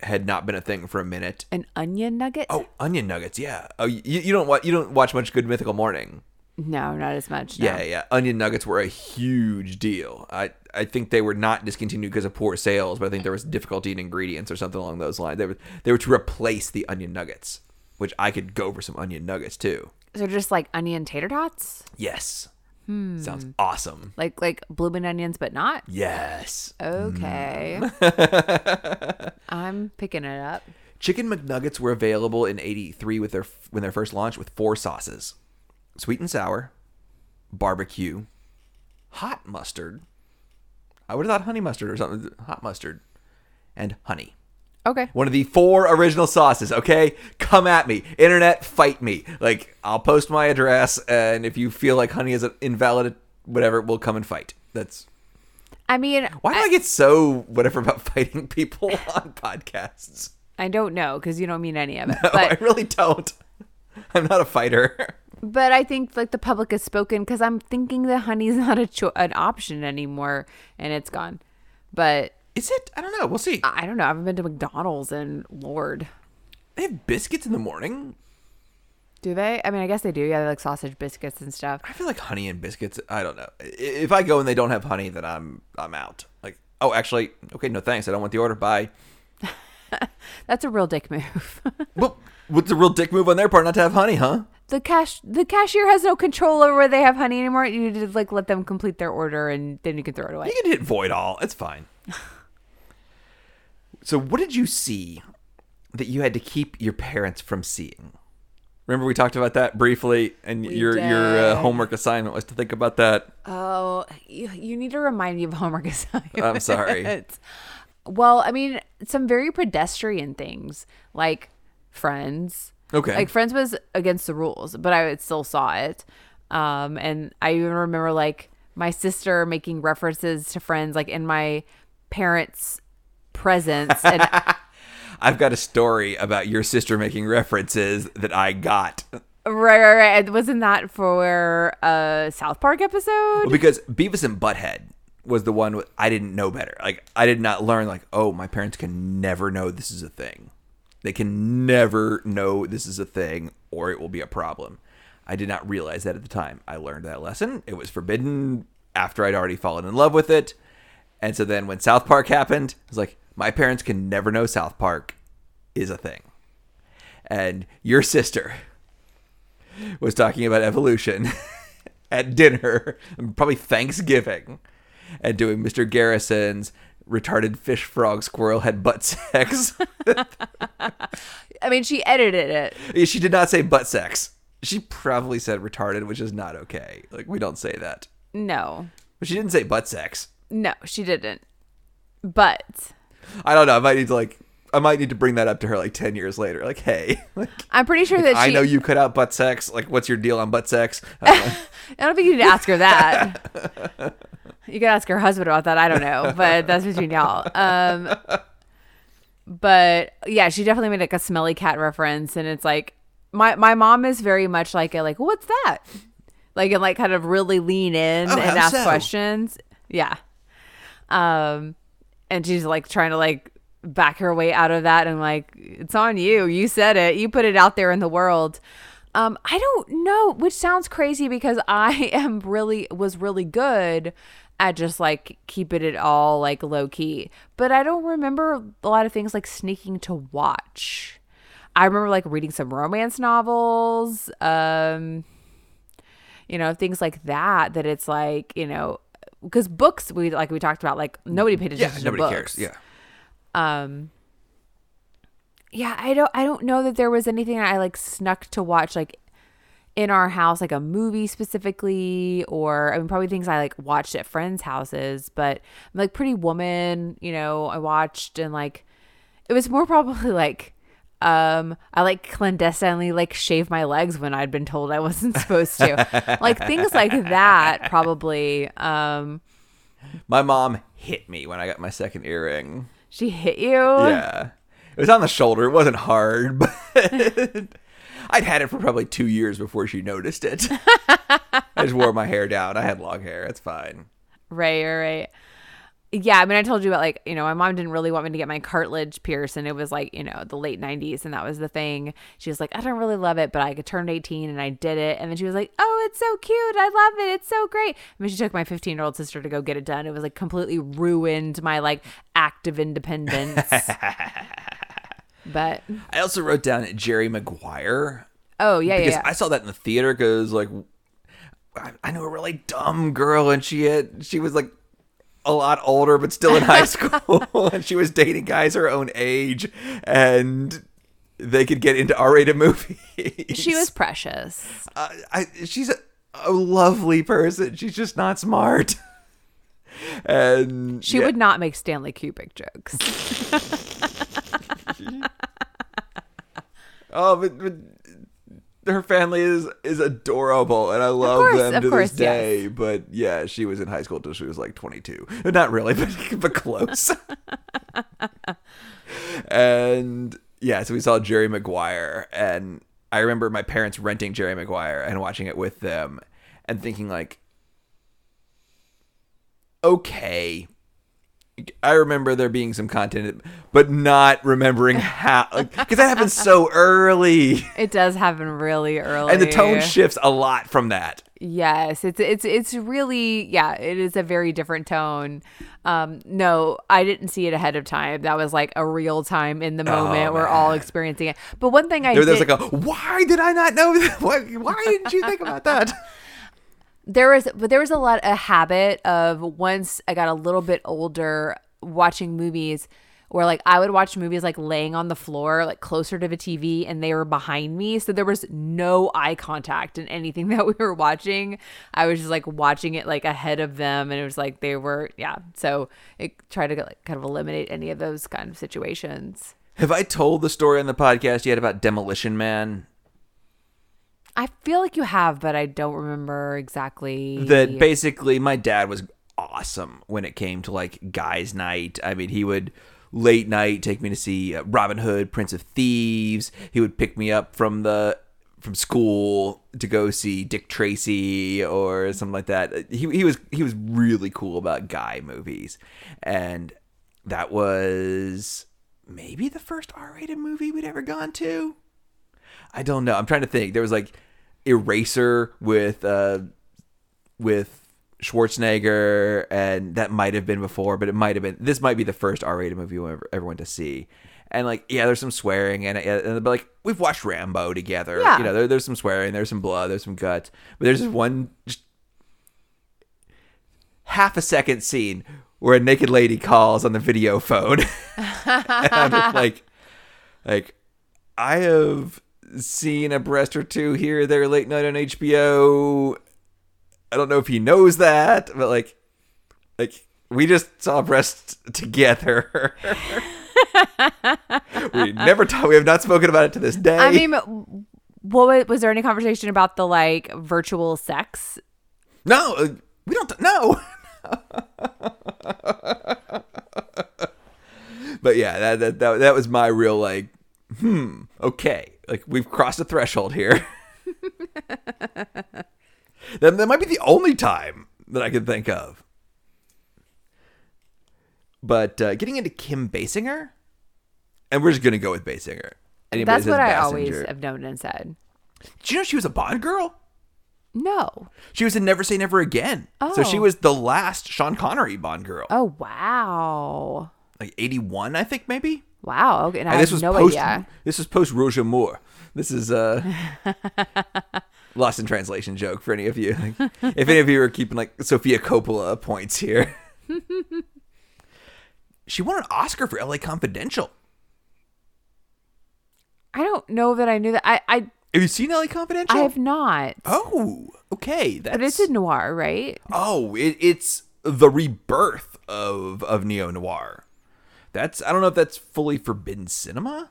had not been a thing for a minute. An onion nugget? Oh, onion nuggets, yeah. Oh, you, you don't watch you don't watch much Good Mythical Morning. No, not as much. no. Yeah, yeah. Onion nuggets were a huge deal. I I think they were not discontinued because of poor sales, but I think there was difficulty in ingredients or something along those lines. They were they were to replace the onion nuggets, which I could go for some onion nuggets too. So just like onion tater tots? Yes. Hmm. Sounds awesome. Like like blooming onions but not? Yes. Okay. I'm picking it up. Chicken McNuggets were available in '83 with their when their first launched with four sauces: sweet and sour, barbecue, hot mustard. I would have thought honey mustard or something. Hot mustard and honey. Okay. One of the four original sauces. Okay, come at me, internet, fight me. Like I'll post my address, and if you feel like honey is an invalid, whatever, we'll come and fight. That's I mean, why do I get so whatever about fighting people on podcasts. I don't know because you don't mean any of it. No, I really don't. I'm not a fighter. but I think like the public has spoken because I'm thinking that honey's not a cho- an option anymore and it's gone. But Is it? I don't know. We'll see. I don't know. I haven't been to McDonald's and Lord, They have biscuits in the morning. do they? I mean, I guess they do. Yeah, they like sausage biscuits and stuff. I feel like honey and biscuits. I don't know. If I go and they don't have honey, then I'm I'm out. Like, oh, actually, okay, no thanks. I don't want the order. Bye. That's a real dick move. Well, what's the real dick move on their part not to have honey, huh? the cash the cashier has no control over where they have honey anymore. You need to like let them complete their order and then you can throw it away. You can hit void all. It's fine. so, what did you see that you had to keep your parents from seeing? Remember we talked about that briefly, and your your uh, homework assignment was to think about that. Oh, you, you need to remind me of homework assignments. I'm sorry. Well, I mean, some very pedestrian things like Friends. Okay. Like Friends was against the rules, but I still saw it. Um, and I even remember like my sister making references to Friends, like in my parents' presence, and I've got a story about your sister making references that I got. right, right, right. Wasn't that for a South Park episode? Well, because Beavis and Butthead was the one with, I didn't know better. Like I did not learn like, oh, my parents can never know this is a thing. They can never know this is a thing or it will be a problem. I did not realize that at the time. I learned that lesson. It was forbidden after I'd already fallen in love with it. And so then when South Park happened, I was like, my parents can never know South Park is a thing. And your sister was talking about evolution at dinner, probably Thanksgiving, and doing Mr. Garrison's retarded fish, frog, squirrel had butt sex. I mean, she edited it. she did not say butt sex. She probably said retarded, which is not okay. Like we don't say that. No, But she didn't say butt sex. No, she didn't. But I don't know. I might need to like. I might need to bring that up to her like ten years later. Like, hey, like, I'm pretty sure that she. I know you cut out butt sex. Like, what's your deal on butt sex? Uh, I don't think you need to ask her that. you could ask her husband about that. I don't know, but that's between y'all. Um, but yeah, she definitely made like a smelly cat reference, and it's like my my mom is very much like a like what's that, like and like kind of really lean in Oh, and ask so? questions. Yeah, um, and she's like trying to like back her way out of that, and like it's on you. You said it. You put it out there in the world. Um, I don't know, which sounds crazy because I am really was really good at just like keeping it all like low key. But I don't remember a lot of things like sneaking to watch. I remember like reading some romance novels, um, you know, things like that. That it's like you know, because books we like we talked about like nobody paid yeah, attention nobody to cares. books Yeah. um yeah i don't i don't know that there was anything i like snuck to watch like in our house like a movie specifically or i mean probably things i like watched at friends houses but like pretty woman you know i watched and like it was more probably like um i like clandestinely like shave my legs when i'd been told i wasn't supposed to like things like that probably um My mom hit me when I got my second earring. she hit you Yeah. It was on the shoulder. It wasn't hard, but I'd had it for probably two years before she noticed it. I just wore my hair down. I had long hair. It's fine. Right, right, right. Yeah, I mean, I told you about like, you know, my mom didn't really want me to get my cartilage pierced, and it was like, you know, the late 90s, and that was the thing. She was like, I don't really love it, but I turned 18 and I did it. And then she was like, Oh, it's so cute. I love it. It's so great. I mean, she took my 15 year old sister to go get it done. It was like completely ruined my like active independence. but, I also wrote down Jerry Maguire oh, yeah, yeah, because yeah. I saw that in the theater because like I, I knew a really dumb girl and she had she was like a lot older but still in high school and she was dating guys her own age and they could get into R-rated movies. she was precious. uh, I, she's a, a lovely person. She's just not smart. and She yeah, would not make Stanley Kubrick jokes. Oh, but, but her family is is adorable, and I love course, them to course, this day. But yeah, she was in high school till she was like 22. Not really, but but close. and yeah, so we saw Jerry Maguire, and I remember my parents renting Jerry Maguire and watching it with them, and thinking like, okay. I remember there being some content, but not remembering how, because that happens so early, It does happen really early. and the tone shifts a lot from that. Yes, it's it's it's really yeah, it is a very different tone. Um no, I didn't see it ahead of time. That was like a real time in the moment. We're all experiencing it. But one thing I There, did, there's like a why did I not know that? Why, why didn't you think about that? There was but there was a lot a habit of once I got a little bit older watching movies where like I would watch movies like laying on the floor like closer to the TV and they were behind me. So there was no eye contact in anything that we were watching. I was just like watching it like ahead of them and it was like they were yeah. So it tried to like kind of eliminate any of those kind of situations. Have I told the story on the podcast yet about Demolition Man? I feel like you have but I don't remember exactly That basically my dad was awesome when it came to like guys' night. I mean, he would late night take me to see uh, Robin Hood, Prince of Thieves. He would pick me up from the from school to go see Dick Tracy or something like that. He he was he was really cool about guy movies, and that was maybe the first R-rated movie we'd ever gone to. I don't know. I'm trying to think. There was like Eraser with uh with Schwarzenegger, and that might have been before, but it might have been. This might be the first R-rated movie we ever, ever went to see. And like, yeah, there's some swearing, and, and but like we've watched Rambo together. Yeah. You know, there, there's some swearing, there's some blood, there's some guts, but there's this one. Just, half a second scene where a naked lady calls on the video phone. and I'm just like, like, I have seen a breast or two here or there late night on HBO. I don't know if he knows that, but like, like we just saw breasts together. we never talked. We have not spoken about it to this day. I mean, what wa- was there any conversation about the like virtual sex? no, uh, we don't. No. but yeah, that, that that that was my real like, hmm, okay, like we've crossed a threshold here. that, that might be the only time that I can think of. But uh, getting into Kim Basinger, and we're just gonna go with Basinger. Anybody That's what I Basinger. always have known and said. Did you know she was a Bond girl? No. She was in Never Say Never Again. Oh. So she Oh. was the last Sean Connery Bond girl. Oh wow. Like 81, I think, maybe? Wow. Okay. And, I And this was no post idea. this was post Roger Moore. This is uh lost in translation joke for any of you. Like, if any of you are keeping like Sofia Coppola points here. she won an Oscar for LA Confidential. I don't know that I knew that. I I, Have you seen LA Confidential? I have not. Oh, okay. That's But it's a noir, right? Oh, it, it's the rebirth of of neo noir. That's I don't know if that's fully forbidden cinema.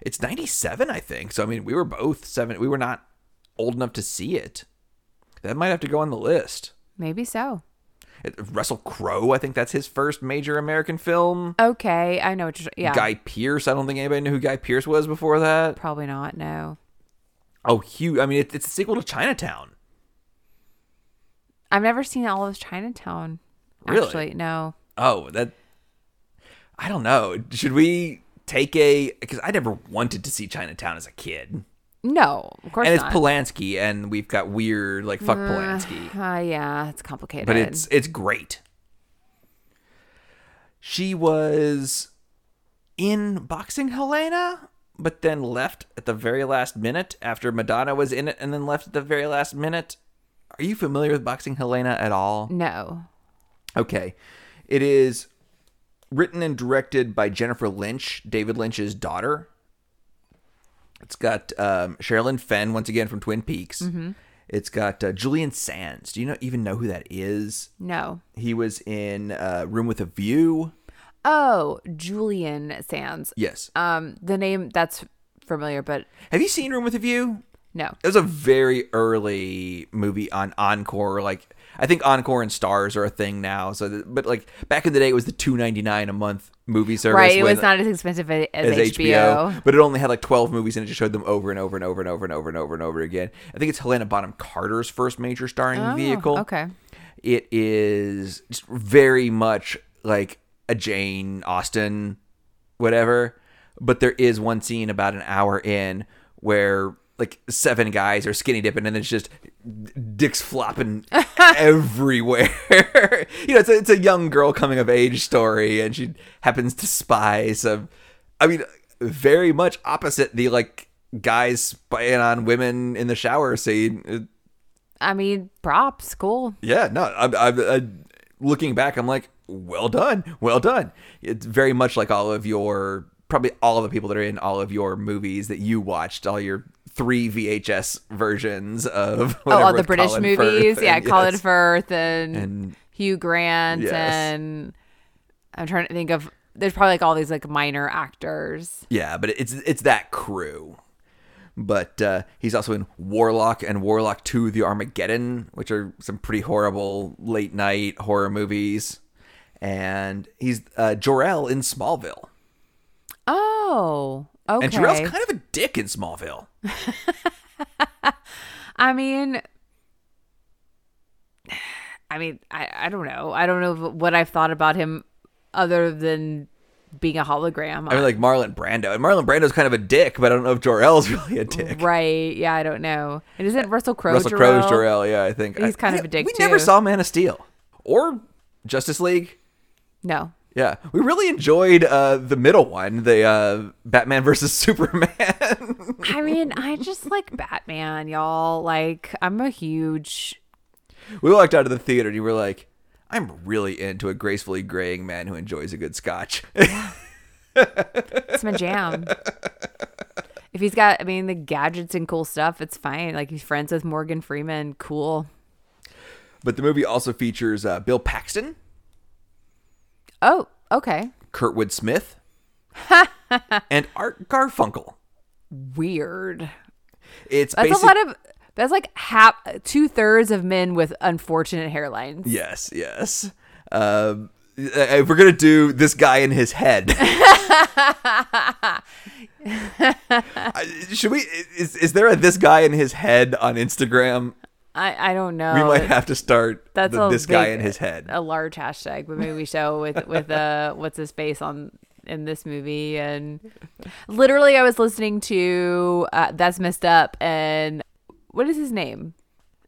It's ninety seven, I think. So I mean, we were both seven. We were not old enough to see it. That might have to go on the list. Maybe so. Russell Crowe, I think that's his first major American film. Okay, I know what you're. Yeah, Guy Pearce, I don't think anybody knew who Guy Pearce was before that. probably not. No, Oh, huge! I mean, it, it's a sequel to Chinatown. I've never seen all of Chinatown. Really? Actually, no. Oh, that. I don't know. Should we take a? Because I never wanted to see Chinatown as a kid, No, of course not. and it's not. Polanski, and we've got weird like fuck Polanski, uh, yeah, it's complicated. but it's it's great. She was in boxing Helena, but then left at the very last minute after Madonna was in it, and then left at the very last minute. Are you familiar with boxing Helena at all? no. Okay. It is written and directed by Jennifer Lynch, David Lynch's daughter. It's got um, Sherilyn Fenn, once again from Twin Peaks. It's got uh, Julian Sands. Do you know even know who that is? No. He was in uh, Room with a View. Oh, Julian Sands. Yes. Um, the name that's familiar, but Have you seen Room with a View? no. It was a very early movie on Encore. Like I think Encore and Stars are a thing now. So, but like back in the day, it was the two ninety nine a month movie service. Right, it was not as expensive as, as HBO. but it only had like 12 movies and it just showed them over and over and over and over and over and over and over again. I think it's Helena Bonham Carter's first major starring Oh, vehicle. Okay. It is very much like a Jane Austen, whatever. But there is one scene about an hour in where like seven guys are skinny dipping and it's just dicks flopping everywhere. you know, it's a, it's a young girl coming of age story and she happens to spy some, I mean, very much opposite the like guys spying on women in the shower scene. I mean, props, cool. yeah, no, I'm, I'm, i looking back, I'm like, well done, well done. It's very much like all of your, probably all of the people that are in all of your movies that you watched, all your three VHS versions of. Oh, all the British Colin movies, Firth yeah, and- Colin yes. Firth and, And- Hugh Grant, Yes. and I'm trying to think of. There's probably like all these like minor actors. Yeah, but it's it's that crew. But uh, he's also in Warlock and Warlock 2 The Armageddon, which are some pretty horrible late night horror movies. And he's uh, Jor-El in Smallville. Oh, okay. And Jor-El's kind of a dick in Smallville. I mean, I mean, I, I don't know. I don't know what I've thought about him other than being a hologram. I mean, like Marlon Brando. And Marlon Brando's kind of a dick, but I don't know if Jor-El's really a dick. right? Yeah, I don't know. And isn't uh, Russell Crowe? Russell? Crowe's Jor-El, yeah, I think. He's I- kind of a dick, We never saw Man of Steel. Or Justice League. No. Yeah, we really enjoyed uh, the middle one, the uh, Batman versus Superman. I mean, I just like Batman, y'all. Like, I'm a huge. we walked out of the theater and you were like, I'm really into a gracefully graying man who enjoys a good scotch. It's my jam. if he's got, I mean, the gadgets and cool stuff, it's fine. Like he's friends with Morgan Freeman, cool. but the movie also features uh, Bill Paxton, Oh, okay. Kurtwood Smith, and Art Garfunkel. Weird. It's That's basic- a lot of. That's like half, two thirds of men with unfortunate hairlines. Yes, yes. Um, uh, if we're gonna do this guy in his head, should we? Is is there a this guy in his head on Instagram? I, I don't know. We might have to start That's the, this guy in his head. a large hashtag, but maybe we show with with uh what's his face on in this movie and literally I was listening to uh, that's messed up and what is his name?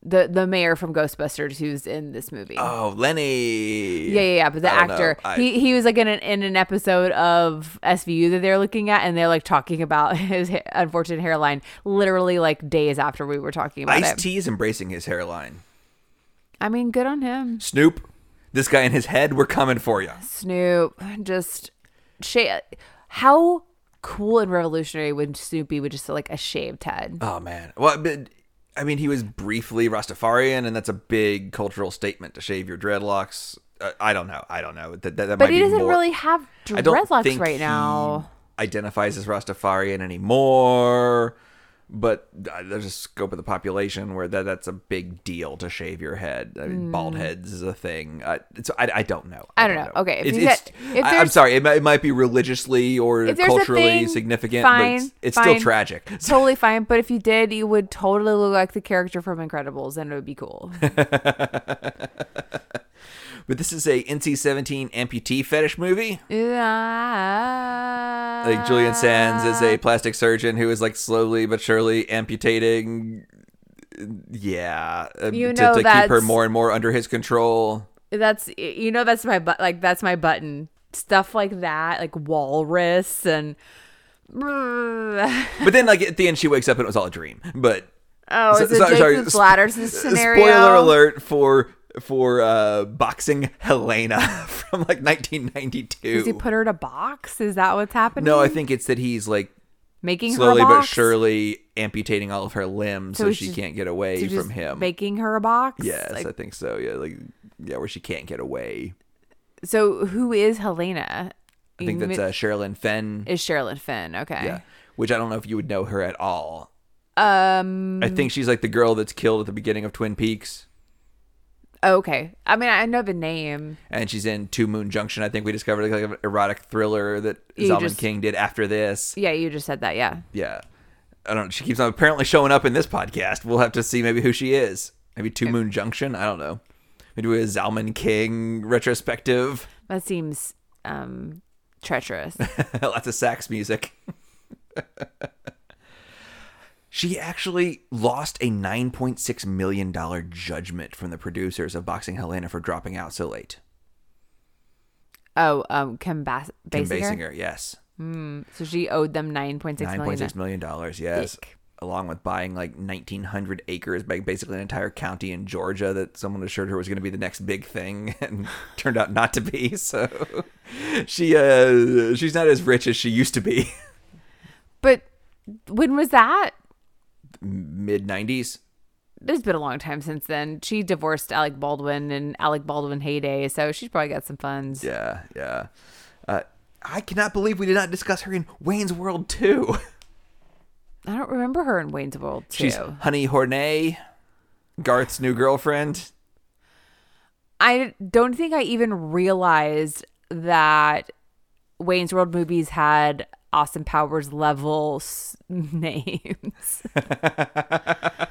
The the mayor from Ghostbusters who's in this movie. Oh, Lenny. Yeah, yeah, yeah. But the actor, I- he he was like in an in an episode of SVU that they're looking at, and they're like talking about his ha- unfortunate hairline, literally like days after we were talking about Ice it. T is embracing his hairline. I mean, good on him, Snoop, this guy in his head, we're coming for you. Snoop. Just sha- How cool and revolutionary would Snoop be with just like a shaved head? Oh man. Well, but, I mean, he was briefly Rastafarian, and that's a big cultural statement to shave your dreadlocks. Uh, I don't know. I don't know. That, that, that but he doesn't more- really have I don't dreadlocks think right he now. identifies as Rastafarian anymore. But uh, there's a scope of the population where that that's a big deal to shave your head. I mean, bald heads is a thing. Uh, it's, I, I don't know. Hmm. I don't know. Okay, if It's, get- if I, am sorry. It might, it might be religiously or If there's a culturally thing, significant, fine, but it's, it's fine. still tragic. totally fine. But if you did, you would totally look like the character from Incredibles, and it would be cool. But this is a NC-17 amputee fetish movie. Like Julian Sands is a plastic surgeon who is like slowly but surely amputating. Yeah, uh, You to, know to keep her more and more under his control. That's you know that's my but like that's my button stuff like that like walrus and But then, like at the end, she wakes up and it was all a dream. But oh So- is it sorry- sorry, Jacob's sp- ladder scenario? spoiler alert for for uh boxing Helena from like 1992. Does he put her in a box? Is that what's happening? no, I think it's that he's like making slowly but surely amputating all of her limbs so, So she can't get away So from him. making her a box. yes, Like, I think so. Yeah, like yeah, where she can't get away. so who is Helena? I think that's uh, Sherilyn Fenn. is Sherilyn Fenn. Okay. Yeah, which I don't know if you would know her at all. Um. I think she's like the girl that's killed at the beginning of Twin Peaks, Okay. I mean, I know the name. and she's in Two Moon Junction. I think we discovered like an erotic thriller that You Zalman just- King did after this. Yeah, you just said that. Yeah. Yeah, I don't. She keeps on apparently showing up in this podcast. We'll have to see maybe who she is. Maybe Two Moon Junction. I don't know. Maybe do a Zalman King retrospective. That seems um treacherous. Lots of sax music. she actually lost a $9.6 million judgment from the producers of Boxing Helena for dropping out so late. oh, um, Kim Bas- Kim Basinger. Basinger, yes. So she owed them nine point six million. $9.6 million, dollars, yes. Dick. Along with buying like 1,900 acres, like basically an entire county in Georgia that someone assured her was going to be the next big thing and turned out not to be. So she uh, she's not as rich as she used to be. But when was that? Mid 90s. It's been a long time since then. She divorced Alec Baldwin and Alec Baldwin heyday, so she's probably got some funds. Yeah, yeah. Uh, I cannot believe we did not discuss her in Wayne's World 2. I don't remember her in Wayne's World too. She's Honey Hornée, Garth's new girlfriend. I don't think I even realized that Wayne's World movies had Austin Powers level s- names.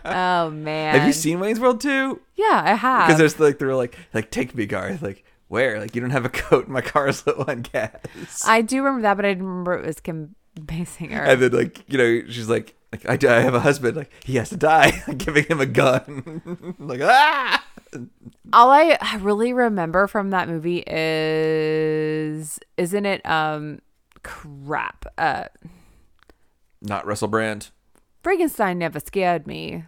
oh man. Have you seen Wayne's World 2? Yeah, I have. Because there's like they're like like take me Garth like where like you don't have a coat my car's low on gas I do remember that, but I didn't remember it was Kim Basinger. and then like you know she's like like I, I have a husband like he has to die like giving him a gun like ah All I really remember from that movie is isn't it um crap. Uh not Russell Brand Frankenstein never scared me.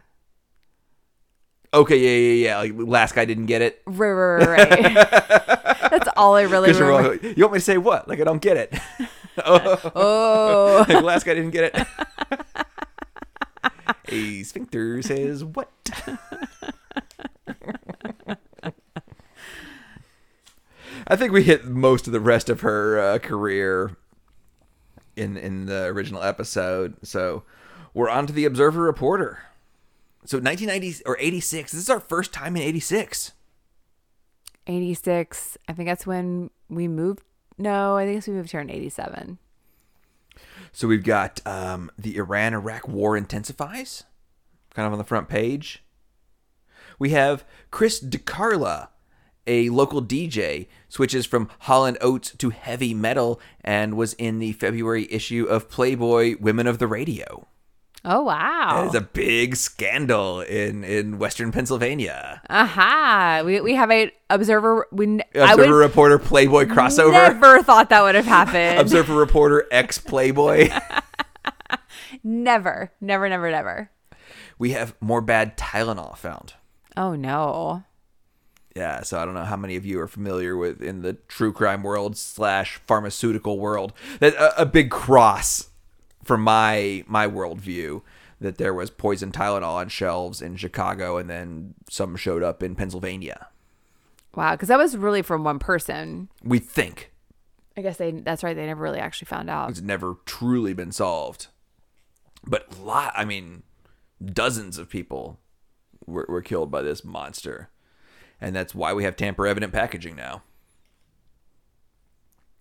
Okay, yeah, yeah, yeah. Like last guy didn't get it. Right, right, right, right. That's all I really 'Cause you're remember. all- you want me to say what? Like I don't get it. oh, Oh, like, last guy didn't get it. A sphincter says what? I think we hit most of the rest of her uh, career in in the original episode. So we're on to the Observer Reporter. So 1990 or 86. This is our first time in 86. 86. I think that's when we moved. No, I think we moved here in 87. So we've got um, the Iran Iraq war intensifies, kind of on the front page. We have Chris DeCarla, a local DJ, switches from Hall and Oates to heavy metal and was in the February issue of Playboy Women of the Radio. Oh, wow. It's a big scandal in, in Western Pennsylvania. Aha. We, we have a observer. We, Observer Reporter Playboy crossover. never thought that would have happened. Observer Reporter ex Playboy. never, never, never, never. we have more bad Tylenol found. Oh, no. Yeah, so I don't know how many of you are familiar with in the true crime world slash pharmaceutical world that a, a big cross from my my worldview that there was poison Tylenol on shelves in Chicago and then some showed up in Pennsylvania. Wow. Because that was really from one person. We think I guess they. that's right. They never really actually found out. it's never truly been solved, but lot I mean, dozens of people were, were killed by this monster, and that's why we have tamper evident packaging now.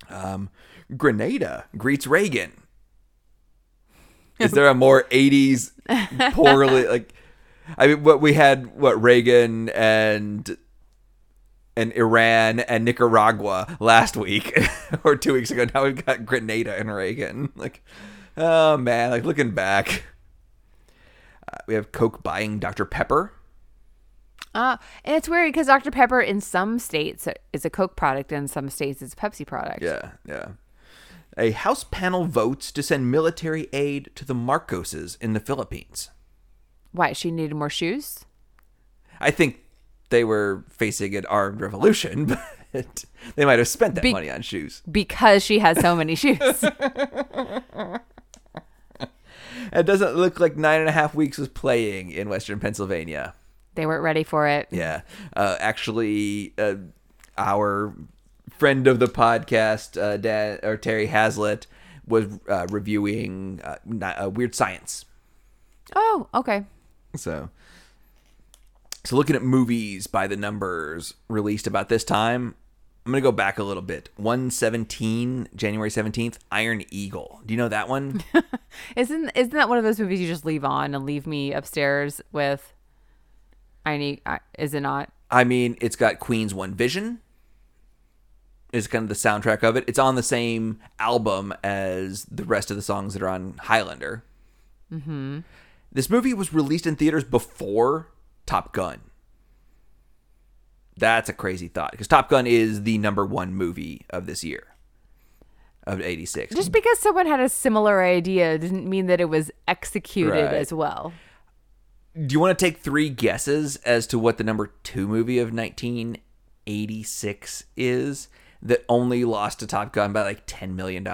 Um, Grenada greets Reagan. Is there a more '80s poorly like? I mean, what we had, what Reagan and and Iran and Nicaragua last week or two weeks ago. Now we've got Grenada and Reagan. Like, oh man, like looking back, uh, we have Coke buying Dr Pepper. Uh, and it's weird because Dr. Pepper in some states is a Coke product, and in some states it's a Pepsi product. Yeah, yeah. A House panel votes to send military aid to the Marcoses in the Philippines. Why? She needed more shoes? I think they were facing an armed revolution, but they might have spent that Be- money on shoes. Because she has so many shoes. It doesn't look like nine and a half weeks was playing in Western Pennsylvania. They weren't ready for it. Yeah. Uh, actually, uh, our friend of the podcast, uh, Dan, or Terry Hazlitt, was uh, reviewing uh, not, uh, Weird Science. Oh, okay. So, so looking at movies by the numbers released about this time, I'm gonna go back a little bit. 117, January 17th, Iron Eagle. Do you know that one? Isn't isn't that one of those movies you just leave on and leave me upstairs with? I need. I, is it not? I mean, it's got Queen's One Vision. Is kind of the soundtrack of it. It's on the same album as the rest of the songs that are on Highlander. Mm-hmm. This movie was released in theaters before Top Gun. That's a crazy thought because Top Gun is the number one movie of this year, of '86. Just because someone had a similar idea didn't mean that it was executed Right. as well. Do you want to take three guesses as to what the number two movie of 1986 is that only lost to Top Gun by like $10 million?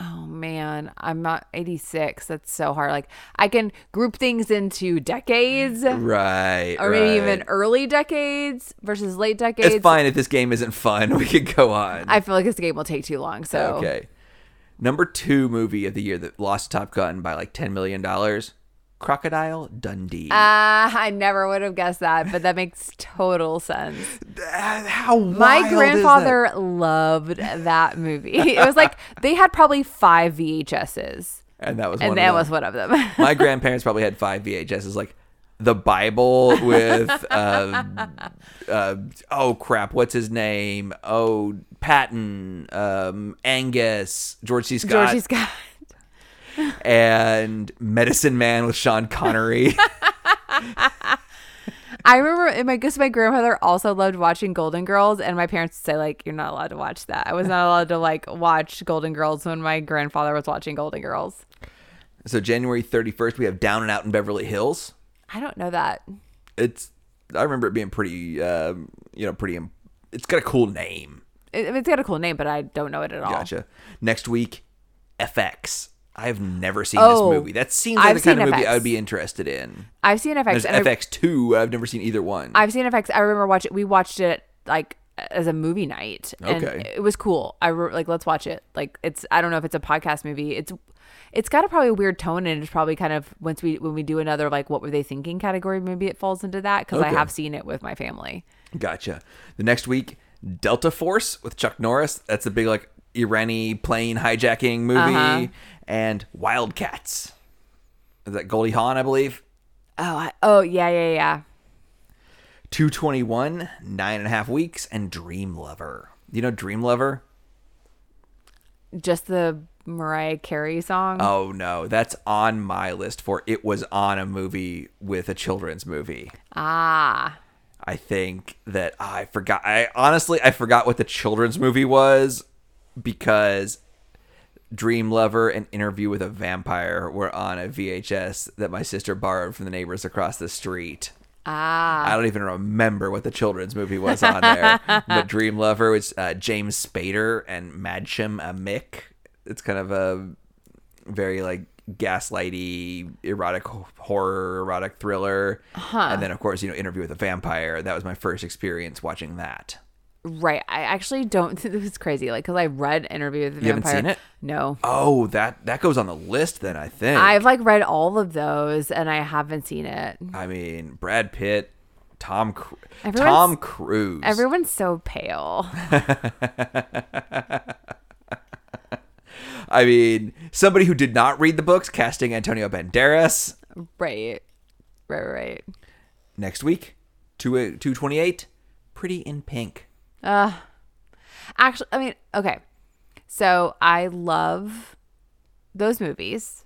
Oh man, I'm not 86. That's so hard. Like I can group things into decades Right. or maybe right. even early decades versus late decades. It's fine if this game isn't fun. We could go on. I feel like this game will take too long. So Okay. Number two movie of the year that lost Top Gun by like $10 million Crocodile Dundee. Uh, I never would have guessed that, but that makes total sense. How wild My grandfather loved that movie. It was like they had probably five VHSs, And that was one and of that them. was one of them. my grandparents probably had five VHSs, like the Bible with, uh, uh, oh crap, what's his name? Oh, Patton, um, Angus, George C. Scott, Georgie Scott. And Medicine Man with Sean Connery. I remember, my guess my grandmother also loved watching Golden Girls, and my parents would say like, "You're not allowed to watch that." I was not allowed to like watch Golden Girls when my grandfather was watching Golden Girls. so January 31st, we have Down and Out in Beverly Hills. I don't know that. It's I remember it being pretty, um, you know, pretty. It's got a cool name. It, it's got a cool name, but I don't know it at all. Gotcha. Next week, FX. I've never seen Oh, this movie. That seems like I've the kind of seen movie I would be interested in. I've seen FX. There's and FX two. I've never seen either one. I've seen FX. I remember watching. We watched it like as a movie night, and Okay. it was cool. I re- like let's watch it. Like it's. I don't know if it's a podcast movie. It's. It's got a probably a weird tone, and it's probably kind of once we when we do another like what were they thinking category, maybe it falls into that because I have seen it with my family. Gotcha. The next week, Delta Force with Chuck Norris. That's a big like Irani plane hijacking movie, Uh-huh. And Wildcats. Is that Goldie Hawn, I believe? Oh, I, oh yeah, yeah, yeah. 221, nine and a half weeks, and Dream Lover. You know Dream Lover? Just the Mariah Carey song. Oh no, that's on my list for it was on a movie with a children's movie. Ah, I think that I forgot. I honestly I forgot what the children's movie was because Dream Lover and Interview with a Vampire were on a VHS that my sister borrowed from the neighbors across the street. ah. I don't even remember what the children's movie was on there. but Dream Lover was uh, James Spader and Mädchen uh, Mick. It's kind of a very like gaslighty erotic horror erotic thriller and then of course you know interview with a vampire that was my first experience watching that Right. I actually don't. This is crazy. Like, because I read Interview with the You haven't Vampire. seen it? No. oh that that goes on the list then i think I've like read all of those and I haven't seen it. i mean brad pitt tom Everyone's- tom cruise Everyone's so pale. i mean somebody who did not read the books casting antonio banderas right. Right, right. next week two, 228 pretty in pink Actually, I mean, okay. So I love those movies.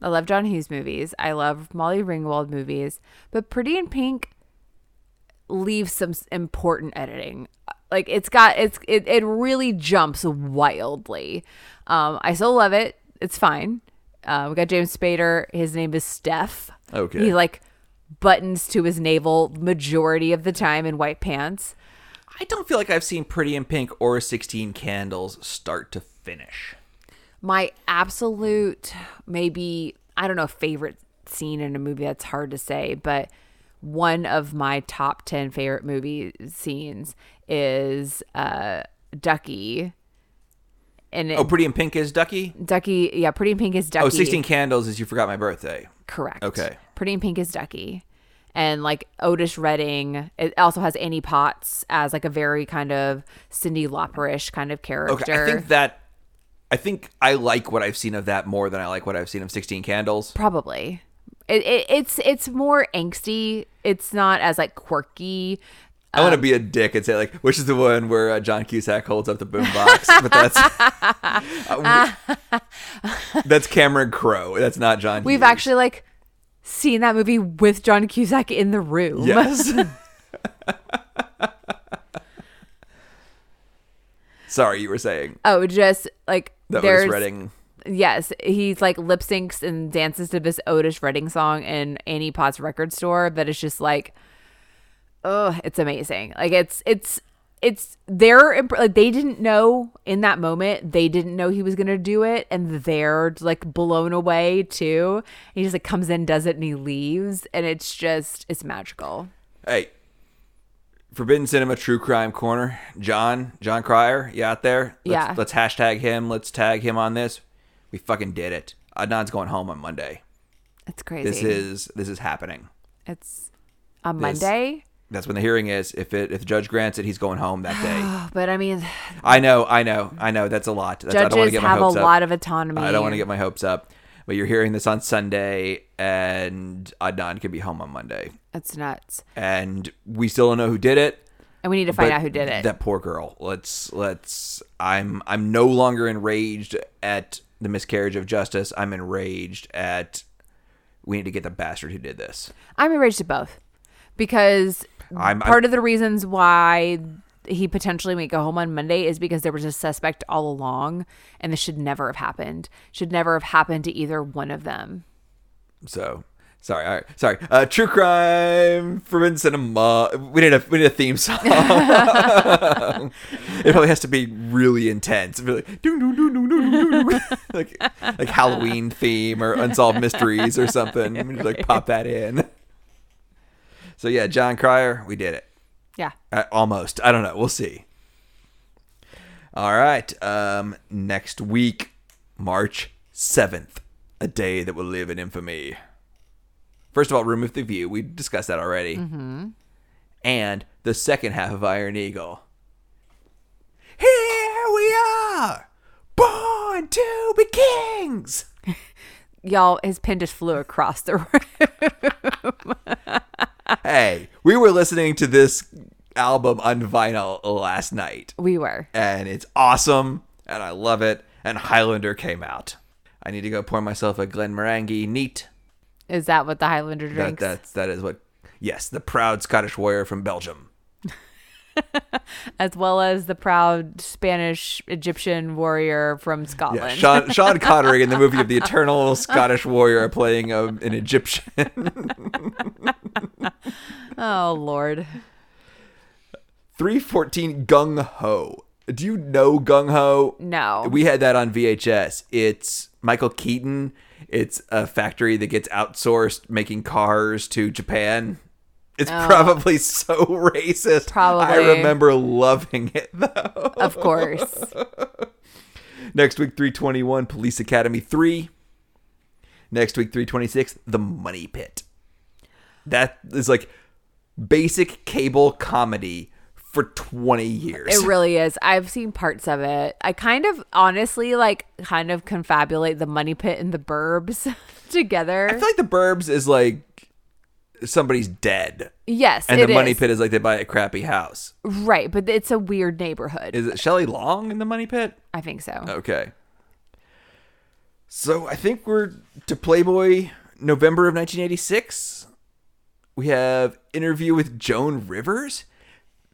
I love John Hughes movies. I love Molly Ringwald movies. But Pretty in Pink leaves some important editing. Like it's got it's it, it really jumps wildly. Um, I still love it. It's fine. Uh, we got James Spader. His name is Steph. Okay. He like buttons to his navel majority of the time in white pants. I don't feel like i've seen pretty in pink or 16 candles start to finish. My absolute maybe i don't know favorite scene in a movie that's hard to say but one of my top 10 favorite movie scenes is uh ducky. And it, oh pretty in pink is ducky? Ducky yeah pretty in pink is ducky. Oh 16 candles is you forgot my birthday. Correct. Okay. pretty in pink is ducky and like Otis Redding, it also has Annie Potts as like a very kind of Cyndi Lauper-ish kind of character. Okay, I think that I think I like what I've seen of that more than I like what I've seen of Sixteen Candles. Probably. It, it, it's it's more angsty. It's not as like quirky. I want to be a dick and say like, which is the one where uh, John Cusack holds up the boombox, but that's uh, we- that's Cameron Crowe. That's not John. We've Hughes. actually like seen that movie with John Cusack in the room. yes. Sorry, you were saying Oh, just like that there's was Redding. yes, he's like lip syncs and dances to this Otis Redding song in Annie Potts record store that is just like oh, it's amazing. Like it's it's it's they're like they didn't know in that moment they didn't know he was gonna do it and they're like blown away too he just like comes in does it and he leaves and it's just it's magical Hey, Forbidden Cinema True Crime Corner. John, Jon Cryer, you out there? Let's, Yeah. Let's hashtag him. Let's tag him on this. We fucking did it. Adnan's going home on Monday. it's crazy This is this is happening. it's on monday That's when the hearing is. If it if the judge grants it, he's going home that day. but i mean I know, I know, I know. That's a lot. That's, I don't want to judges get my have a hopes up. lot of autonomy I don't want to get my hopes up. But you're hearing this on Sunday, and Adnan could be home on Monday, it's nuts and we still don't know who did it. and we need to find out who did it That poor girl. Let's let's. I'm I'm no longer enraged at the miscarriage of justice. I'm enraged at. We need to get the bastard who did this. i'm enraged at both because I'm- part of the reasons why he potentially may go home on Monday is because there was a suspect all along, and this should never have happened. Should never have happened to either one of them. So Sorry, all right, sorry. Uh, true crime, forbidden cinema. We need a we need a theme song. it probably has to be really intense, doo, doo, doo, doo, doo. like like Halloween theme or unsolved mysteries or something. We just, like pop that in. So yeah, Jon Cryer, we did it. Yeah. Uh, almost. I don't know. We'll see. All right. Um, next week, March seventh, a day that will live in infamy. First of all, remove the view. We discussed that already. Mm-hmm. And the second half of Iron Eagle. Here we are, born to be kings. Y'all, his pen just flew across the room. hey, we were listening to this album on vinyl last night. we were. and it's awesome and I love it. And Highlander came out. I need to go pour myself a Glenmorangie neat. Is that what the Highlander That, drinks? that's that is what. Yes, the proud Scottish warrior from Belgium. as well as the proud Spanish Egyptian warrior from Yeah, Scotland. Sean Sean Connery in the movie of the Eternal Scottish Warrior playing a, an Egyptian. oh Lord. Three fourteen Gung Ho. Do you know Gung Ho? No. We had that on VHS. It's Michael Keaton. It's a factory that gets outsourced making cars to Japan. It's oh. probably so racist. Oh. Probably. I remember loving it though. of course. Next week, 321 Police Academy 3. Next week, 326 The Money Pit. That is like basic cable comedy for 20 years. It really is. I've seen parts of it. I kind of honestly like kind of confabulate the money pit and the burbs together. I feel like The Burbs is like somebody's dead. yes, And the money is. pit is like they buy a crappy house. Right, but it's a weird neighborhood. Is it Shelley Long in the money pit? I think so. Okay. So I think we're to Playboy November of 1986. We have interview with Joan Rivers.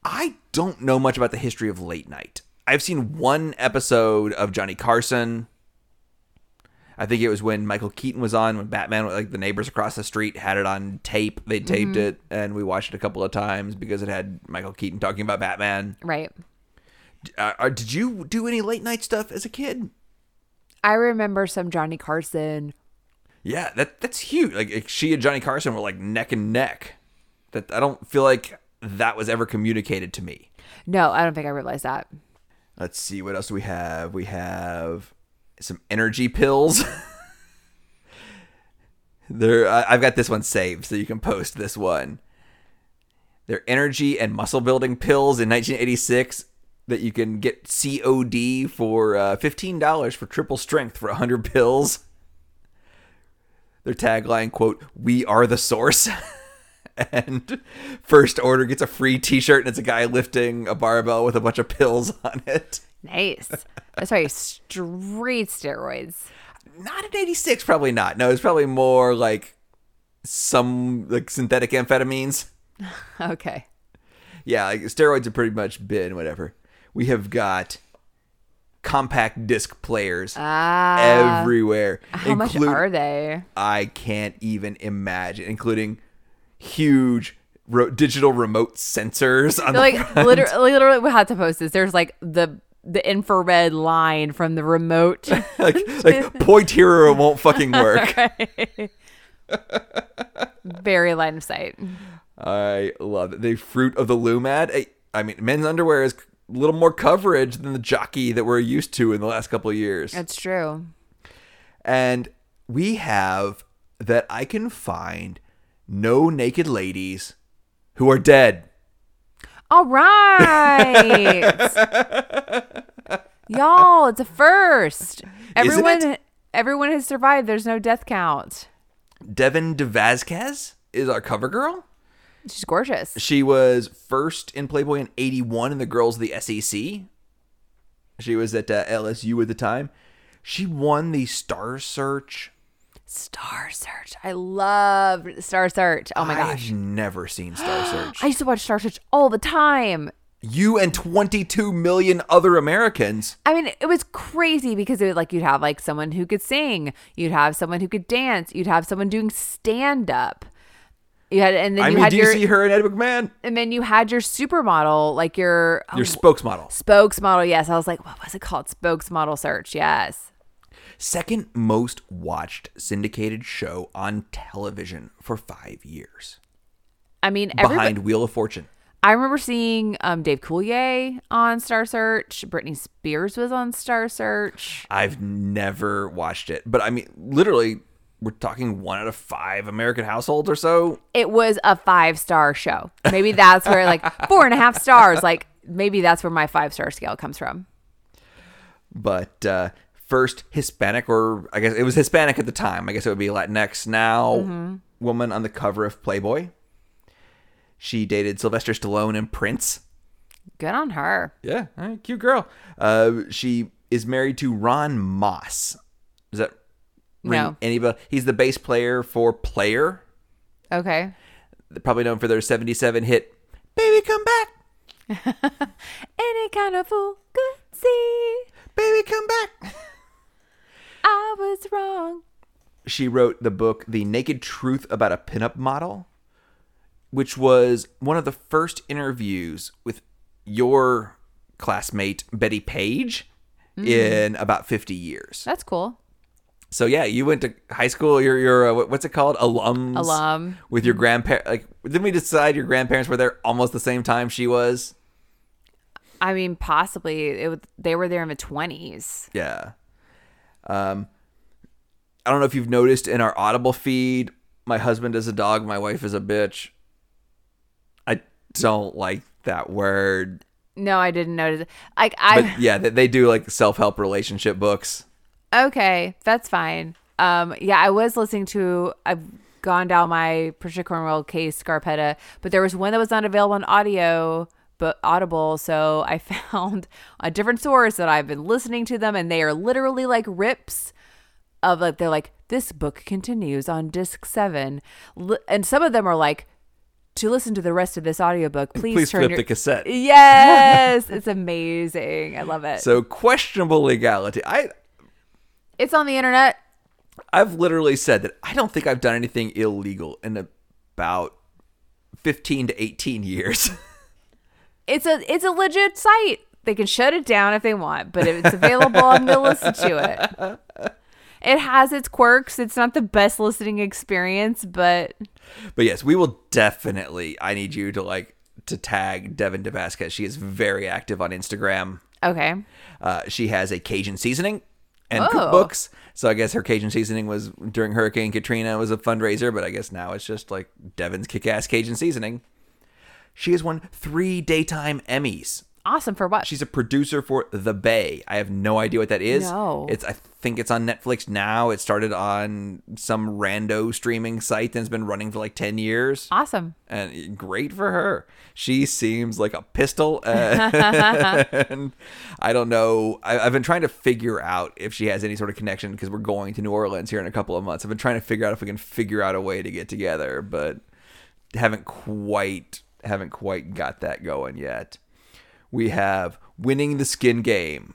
I don't know much about the history of late night. I've seen one episode of Johnny Carson. I think it was when Michael Keaton was on when Batman, like the neighbors across the street, had it on tape. They taped it, and we watched it a couple of times because it had Michael Keaton talking about Batman. Right. Uh, did you do any late night stuff as a kid? I remember some Johnny Carson. Yeah, that that's huge. Like she and Johnny Carson were like neck and neck. That I don't feel like that was ever communicated to me. No, I don't think I realized that. Let's see what else do we have. We have some energy pills. there, I've got this one saved, so you can post this one. They're energy and muscle building pills in 1986 that you can get COD for uh, $15 for triple strength for 100 pills. Their tagline, quote, "We are the source." and first order gets a free t-shirt and it's a guy lifting a barbell with a bunch of pills on it. Nice. That's right. Straight steroids. Not in 86, probably not. No, it's probably more like some like synthetic amphetamines. Okay. Yeah, like steroids have pretty much been whatever. We have got compact disc players Ah. everywhere. how much are they? I can't even imagine, including huge ro- digital remote sensors on the like front. literally, literally, we had to post this. There's like the the infrared line from the remote. like like point it won't fucking work. Very line of sight. I love it. The fruit of the loom ad. I, I mean, men's underwear is a little more coverage than the jockey that we're used to in the last couple of years. That's true. And we have that I can find no naked ladies who are dead. All right. Y'all, it's a first. Everyone everyone has survived. There's no death count. Devin DeVasquez is our cover girl. She's gorgeous. She was first in Playboy in 81 in the Girls of the SEC. She was at uh, LSU at the time. She won the Star Search. Star Search. I love Star Search. Oh my gosh. I've never seen Star Search. I used to watch Star Search all the time. You and 22 million other Americans. I mean, it was crazy because it was like you'd have like someone who could sing, you'd have someone who could dance, you'd have someone doing stand up. You had, and then I you mean, had do you your, see her and Ed McMahon? and then you had your supermodel, like your Your oh, spokesmodel. spokesmodel. Yes, I was like, what was it called? Spokesmodel search. Yes. Second most watched syndicated show on television for five years. I mean, everybody, Behind Wheel of Fortune. I remember seeing um, Dave Coulier on Star Search. Britney Spears was on Star Search. I've never watched it, but I mean, literally, we're talking one out of five American households or so. It was a five star show. Maybe that's where like four and a half stars. Like maybe that's where my five star scale comes from. But uh, first Hispanic, or I guess it was Hispanic at the time. I guess it would be Latinx now. Woman on the cover of Playboy. She dated Sylvester Stallone and Prince. Good on her. Yeah, right, cute girl. Uh, she is married to Ron Moss. Is that ring No. anybody? He's the bass player for Player. Okay. They're probably known for their 77 hit Baby Come Back. Any kind of fool could see Baby Come Back. I was wrong. She wrote the book The Naked Truth About a Pinup Model, which was one of the first interviews with your classmate Bettie Page in about 50 years. That's cool. So yeah, you went to high school. You're you're uh, what's it called? Alums. Alum. With your grandparents. Like, didn't we decide your grandparents were there almost the same time she was? I mean, possibly it was, they were there in the twenties. Yeah. Um, I don't know if you've noticed in our Audible feed, my husband is a dog, my wife is a bitch. I don't like that word, No, I didn't notice. Like I. but yeah, they, they do like self help relationship books. Okay, that's fine. Um, yeah, I was listening to. I've gone down my Patricia Cornwell Kay Scarpetta, but there was one that was not available on audio, but Audible. So I found a different source that I've been listening to them, and they are literally like rips of like they're like this book continues on disc seven, and some of them are like. To listen to the rest of this audiobook, please, Please turn flip your the cassette. Yes, it's amazing. I love it. So questionable legality. I it's on the internet. I've literally said that I don't think I've done anything illegal in about 15 to 18 years. it's a it's a legit site. They can shut it down if they want, but if it's available, I'm gonna listen to it. It has its quirks. It's not the best listening experience, but but yes, we will definitely. I need you to like to tag Devin DeVasquez. She is very active on Instagram. okay. Uh, she has a Cajun seasoning and Oh. cookbooks. So I guess her Cajun seasoning was during Hurricane Katrina was a fundraiser, but I guess now it's just like Devin's kick-ass Cajun seasoning. She has won three daytime Emmys. Awesome for what? She's a producer for The Bay. I have no idea what that is. No. It's I think it's on Netflix now. It started on some rando streaming site and has been running for like 10 years. awesome. And great for her. She seems like a pistol. And I don't know. I, I've been trying to figure out if she has any sort of connection because we're going to New Orleans here in a couple of months. I've been trying to figure out if we can figure out a way to get together, but haven't quite haven't quite got that going yet. We have winning the skin game.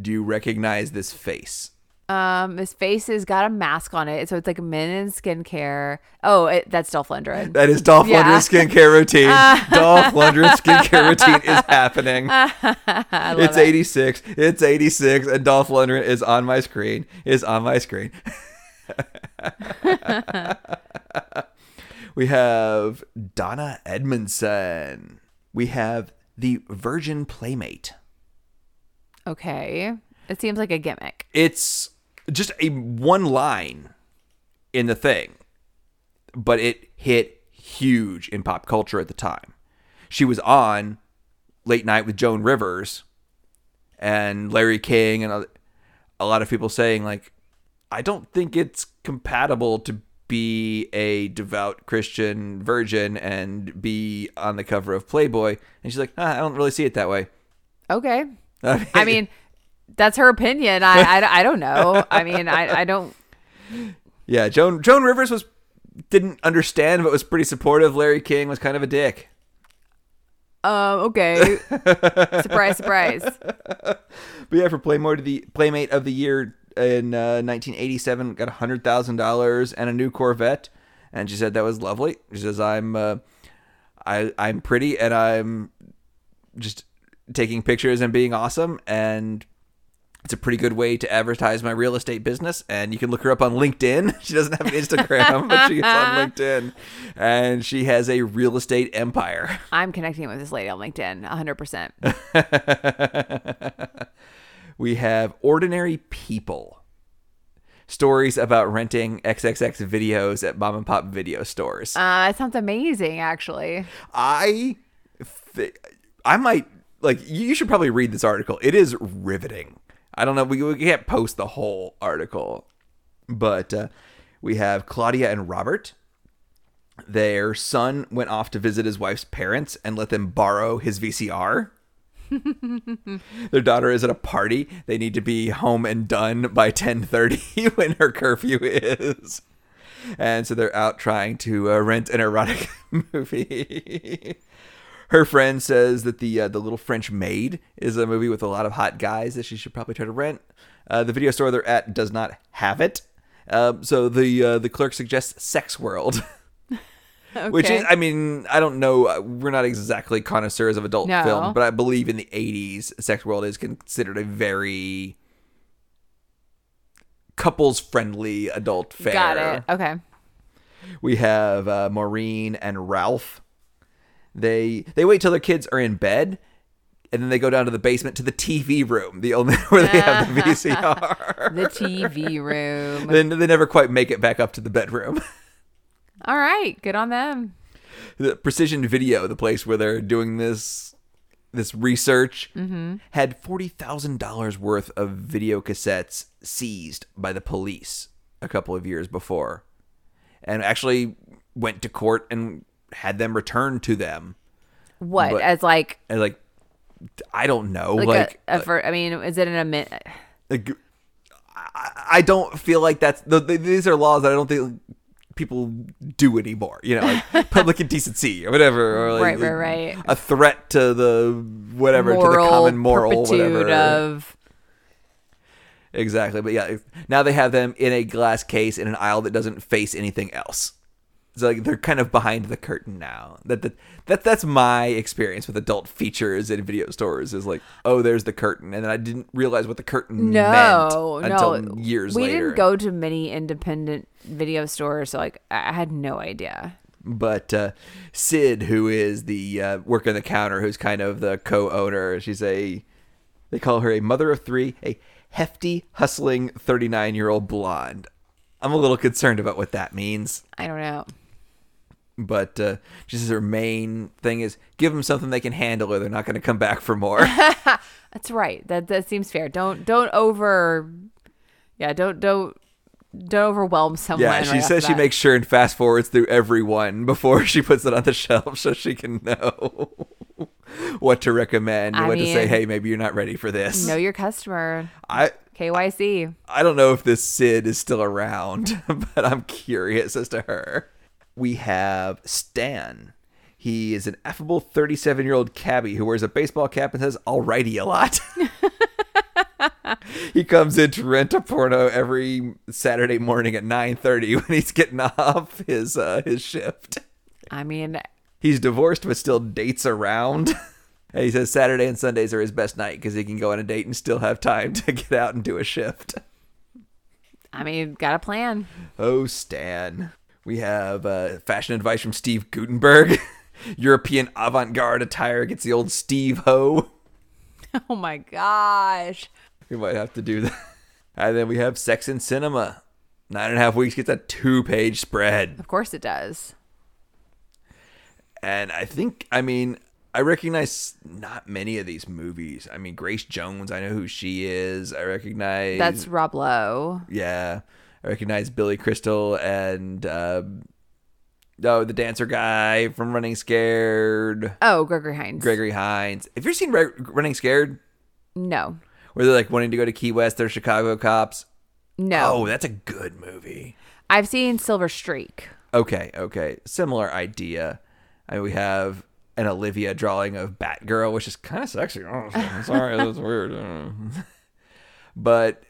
Do you recognize this face? Um, his face has got a mask on it, so it's like men in skincare. Oh, it, that's Dolph Lundgren. That is Dolph Yeah. Lundgren's skincare routine. Dolph Lundgren's skincare routine is happening. it's 86. It's 86, and Dolph Lundgren is on my screen. Is on my screen. we have Donna Edmondson. We have the Virgin Playmate. Okay, it seems like a gimmick. It's just a one line in the thing, but it hit huge in pop culture at the time. She was on Late Night with Joan Rivers and Larry King and a lot of people saying like I don't think it's compatible to be a devout Christian virgin and be on the cover of Playboy and she's like ah, I don't really see it that way. Okay. I mean, that's her opinion. I, I, I don't know. I mean, I, I don't. Yeah, Joan Joan Rivers was didn't understand but was pretty supportive. Larry King was kind of a dick. Um, okay. surprise, surprise. But yeah, for Playmate of the Playmate of the Year in uh, 1987, got hundred thousand dollars and a new Corvette, and she said that was lovely. She says I'm, uh, I I'm pretty and I'm just taking pictures and being awesome, and it's a pretty good way to advertise my real estate business. And you can look her up on LinkedIn. She doesn't have an Instagram, but she gets on LinkedIn, and she has a real estate empire. I'm connecting with this lady on LinkedIn 100%. we have ordinary people. Stories about renting xxx videos at mom and pop video stores. Uh, that sounds amazing, actually. i th- i might like you should probably read this article. It is riveting. I don't know we, we can't post the whole article but uh, we have claudia and robert. Their son went off to visit his wife's parents and let them borrow his vcr their daughter is at a party. They need to be home and done by 10:30 when her curfew is. And so they're out trying to uh, rent an erotic movie. her friend says that the uh, the Little French Maid is a movie with a lot of hot guys that she should probably try to rent. Uh, the video store they're at does not have it. Um, so the uh, the clerk suggests Sex World. Which is, I mean, I don't know. uh, We're not exactly connoisseurs of adult No. film, but I believe in the 80s, Sex World is considered a very couples friendly adult fare. Got it. Okay. We have uh, Maureen and Ralph. They they wait till their kids are in bed, and then they go down to the basement to the TV room, the only where they have the VCR. The TV room. then they never quite make it back up to the bedroom. All right. Good on them. the precision video the place where they're doing this this research mm-hmm. had forty thousand dollars worth of video cassettes seized by the police a couple of years before, and actually went to court and had them returned to them. What? But- as like, And like, I don't know, like, like, a, a for, I mean, is it in a minute? like, I, I don't feel like that's the, the, these are laws that I don't think people do anymore. You know, like public indecency or whatever, or like Right, right, right. a threat to the whatever to the common moral, whatever. of exactly, but yeah, now they have them in a glass case in an aisle that doesn't face anything else. So like they're kind of behind the curtain now. That that, that that's my experience with adult features in video stores. Is like, oh, there's the curtain, and then I didn't realize what the curtain no, meant until no. years we later. We didn't go to many independent video stores, so like I had no idea. But uh, Sid, who is the uh, on the counter, who's kind of the co-owner, she's a they call her a mother of three, a hefty, hustling thirty-nine-year-old blonde. I'm a little concerned about what that means, I don't know. But uh, she says her main thing is give them something they can handle, or they're not going to come back for more. That's right. That that seems fair. Don't don't over. Yeah, don't don't don't overwhelm someone. yeah, she right says she makes sure and fast forwards through every one before she puts it on the shelf, so she can know what to recommend, I what to say. Hey, maybe you're not ready for this. know your customer. I KYC. I don't know if this Sid is still around, but I'm curious as to her. We have Stan. He is an affable 37 year old cabbie who wears a baseball cap and says "alrighty" a lot. he comes in to rent a porno every Saturday morning at 9:30 when he's getting off his uh, his shift. I mean, He's divorced but still dates around. And he says Saturday and Sundays are his best night because he can go on a date and still have time to get out and do a shift. I mean, got a plan. Oh, Stan. We have uh, fashion advice from Steve Guttenberg. European avant garde attire gets the old Steve Ho. Oh my gosh. We might have to do that. And then we have Sex in Cinema. Nine and a half weeks gets a two page spread. Of course it does. And I think, I mean, I recognize not many of these movies. I mean, Grace Jones, I know who she is. I recognize. That's Rob Lowe. Yeah. I recognize Billy Crystal and. Uh, Oh, the dancer guy from Running Scared. Oh, Gregory Hines. Gregory Hines. Have you ever seen Re- Running Scared? No. Where they're like wanting to go to Key West, they're Chicago cops. No. Oh, that's a good movie. I've seen Silver Streak. Okay, okay. Similar idea. I mean, we have an Olivia drawing of Batgirl, which is kind of sexy. Oh, sorry, that's weird. but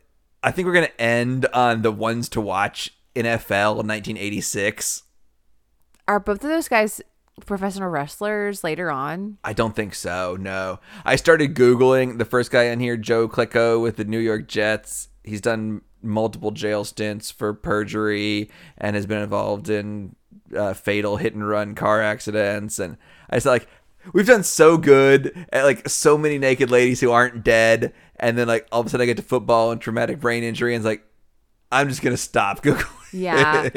I think we're gonna end on the ones to watch NFL 1986. Are both of those guys professional wrestlers later on? I don't think so. No, I started googling the first guy in here, Joe Klecko with the New York Jets. He's done multiple jail stints for perjury and has been involved in uh, fatal hit and run car accidents. And I was like, we've done so good at like so many naked ladies who aren't dead. And then like all of a sudden I get to football and traumatic brain injury, and it's like, I'm just gonna stop googling. Yeah.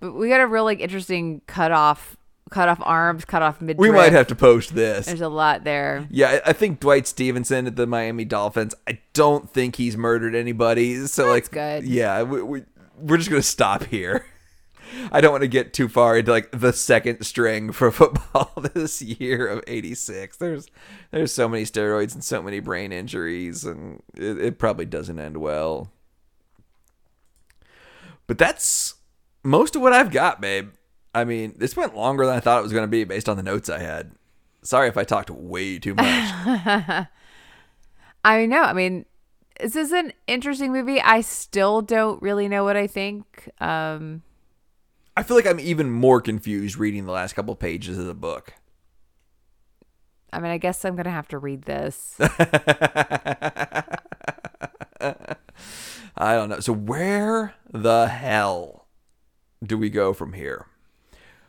But we got a real like interesting cut off, cut off arms, cut off mid. we might have to post this. There's a lot there. Yeah, I think Dwight Stephenson at the Miami Dolphins. I don't think he's murdered anybody. So like, good. Yeah, we, we we're just gonna stop here. I don't want to get too far into like the second string for football this year of '86. There's there's so many steroids and so many brain injuries, and it, it probably doesn't end well. But that's most of what I've got, babe. I mean, this went longer than I thought it was going to be based on the notes I had. Sorry if I talked way too much. I know. I mean, this is an interesting movie. I still don't really know what I think. Um, I feel like I'm even more confused reading the last couple pages of the book. I mean, I guess I'm gonna have to read this. I don't know. So where the hell do we go from here?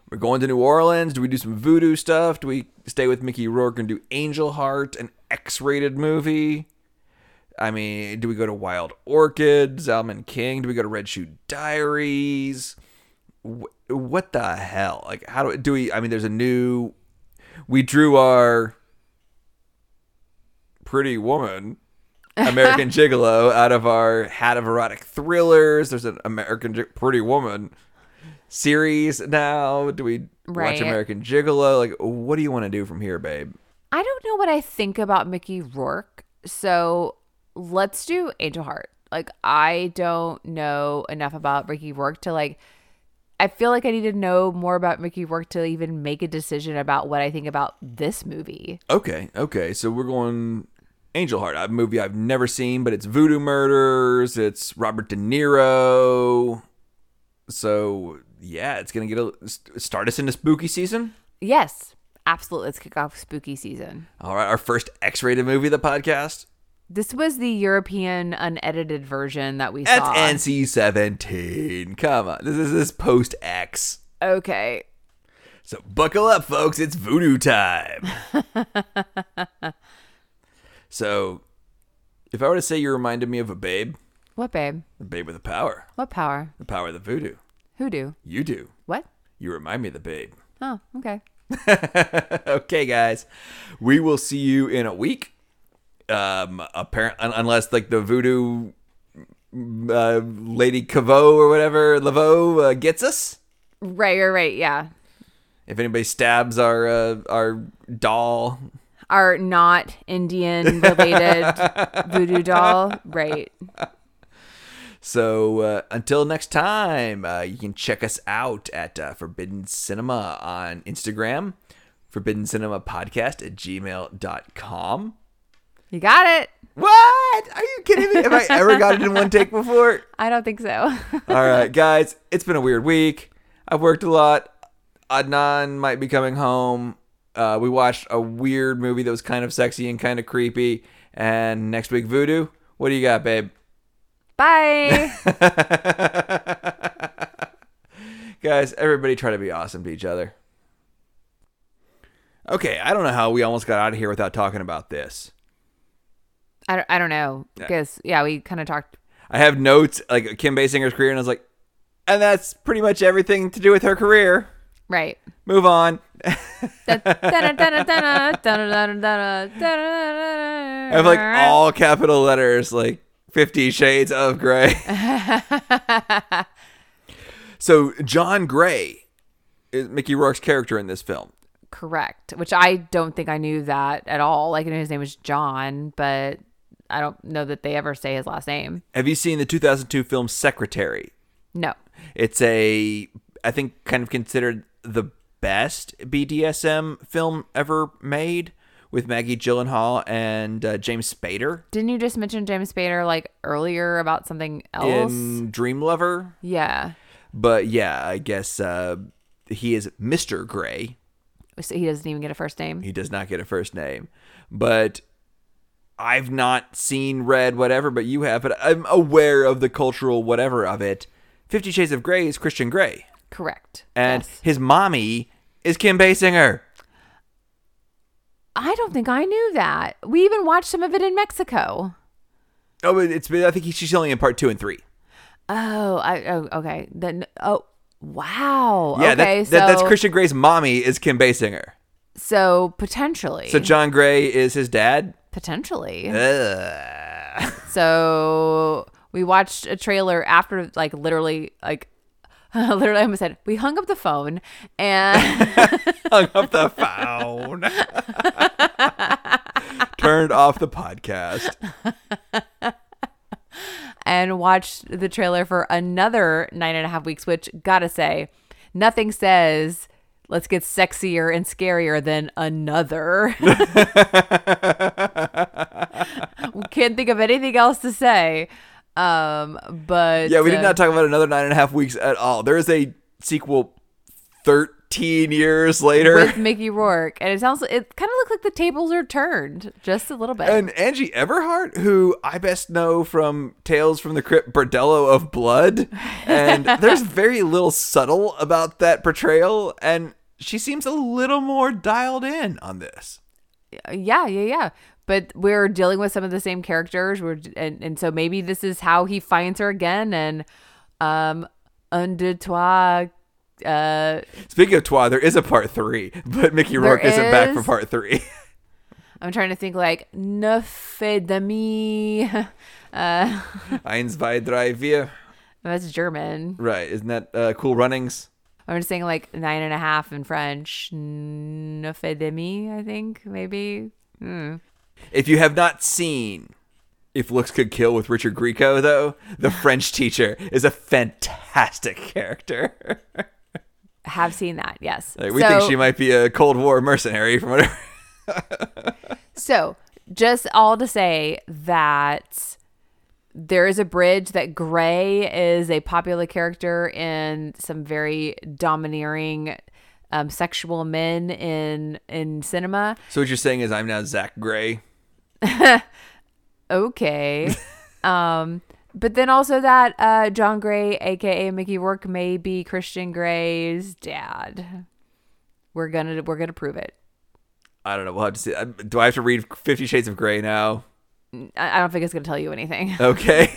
We're going to New Orleans. Do we do some voodoo stuff? Do we stay with Mickey Rourke and do Angel Heart, an X-rated movie? I mean, do we go to Wild Orchid, Zalman King? Do we go to Red Shoe Diaries? Wh- What the hell? Like, how do do we? I mean, there's a new. We drew our pretty woman American Gigolo out of our hat of erotic thrillers. There's an American Gi- Pretty Woman series now. Do we Right. watch American Gigolo? Like, what do you want to do from here, babe? I don't know what I think about Mickey Rourke, so let's do Angel Heart. Like, I don't know enough about Mickey Rourke to like. I feel like I need to know more about Mickey Rourke to even make a decision about what I think about this movie. Okay, okay. So we're going Angel Heart, a movie I've never seen, but it's voodoo murders. It's Robert De Niro. So yeah, it's gonna get a start us into spooky season. Yes, absolutely. Let's kick off spooky season. All right, our first X-rated movie of the podcast. This was the European unedited version that we That's saw. That's NC-17. Come on, this is this post X. okay. So buckle up, folks. It's voodoo time. so, if I were to say you reminded me of a babe, What, babe? the babe with the power, What power? the power of the voodoo, Who do? you do. What? You remind me of the babe. Oh, okay. okay, guys, we will see you in a week. Um, apparent unless like the voodoo uh, lady Cavo or whatever Laveau uh, gets us. Right, right, right. Yeah. If anybody stabs our uh, our doll, Our not Indian related voodoo doll. Right. So uh, until next time, uh, you can check us out at uh, Forbidden Cinema on Instagram, Forbidden Cinema Podcast at gmail.com. You got it. What? Are you kidding me? Have I ever got it in one take before? I don't think so. All right, guys, it's been a weird week. I've worked a lot. Adnan might be coming home. Uh, we watched a weird movie that was kind of sexy and kind of creepy. And next week, Voodoo. What do you got, babe? Bye. Guys, everybody try to be awesome to each other. Okay, I don't know how we almost got out of here without talking about this. I don't, I don't know. Because, yeah, we kind of talked. I have notes like Kim Basinger's career, and I was like, and that's pretty much everything to do with her career. Right. Move on. I I have like all capital letters, like Fifty Shades of Grey. so John Gray is Mickey Rourke's character in this film. Correct. Which I don't think I knew that at all. Like, I knew his name was John, but I don't know that they ever say his last name. Have you seen the 2002 film Secretary? No. It's a, I think, kind of considered the best BDSM film ever made with Maggie Gyllenhaal and uh, James Spader Didn't you just mention James Spader like earlier about something else? in Dream Lover. yeah. But yeah, I guess uh, he is Mr. Gray. So he doesn't even get a first name. He does not get a first name. But I've not seen, read, whatever, but you have. But I'm aware of the cultural whatever of it. Fifty Shades of Grey is Christian Grey. Correct. And Yes. his mommy is Kim Basinger. I don't think I knew that. We even watched some of it in Mexico. Oh, but it's I think she's only in part two and three. Oh, I oh okay. Then oh wow. Yeah, okay, that, so that, that's Christian Grey's mommy is Kim Basinger. so potentially. So John Gray is his dad. Potentially. Ugh. So we watched a trailer after like literally like literally I almost said we hung up the phone and Hung up the phone. Turned off the podcast. and watched the trailer for another nine and a half weeks, which gotta say, nothing says let's get sexier and scarier than another. Can't think of anything else to say. Um, but Yeah, we did uh, not talk about another nine and a half weeks at all. There is a sequel 13 years later. with Mickey Rourke, and it sounds it kind of looks like the tables are turned just a little bit. and Angie Everhart, who I best know from Tales from the Crypt Bordello of Blood. And there's very little subtle about that portrayal. And she seems a little more dialed in on this. yeah, yeah, yeah. But we're dealing with some of the same characters. We're and, and so maybe this is how he finds her again. And um, un de toi, uh, Speaking of Twa, there is a part three, but Mickey Rourke isn't back for part three. I'm trying to think like ne fait demi. Uh, Eins, zwei, drei, vier. that's German. Right. Isn't that uh, Cool Runnings? I'm just saying like nine and a half in French. Ne fait demi, I think maybe. Hmm. If you have not seen If Looks Could Kill with Richard Grieco, though, the French teacher is a fantastic character. Have seen that, yes. Like, we So- think she might be a Cold War mercenary from whatever. So, just all to say that there is a bridge that Gray is a popular character in some very domineering um, sexual men in in cinema. So what you're saying is I'm now Zach Gray. Okay. um, but then also that uh, John Gray, aka Mickey Rourke, may be Christian Grey's dad. We're gonna we're gonna prove it. I don't know. We'll have to see. Do I have to read Fifty Shades of Grey now? I, I don't think it's gonna tell you anything. Okay.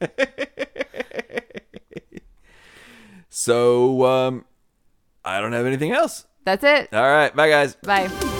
so, um, I don't have anything else. That's it. All right. Bye, guys. Bye.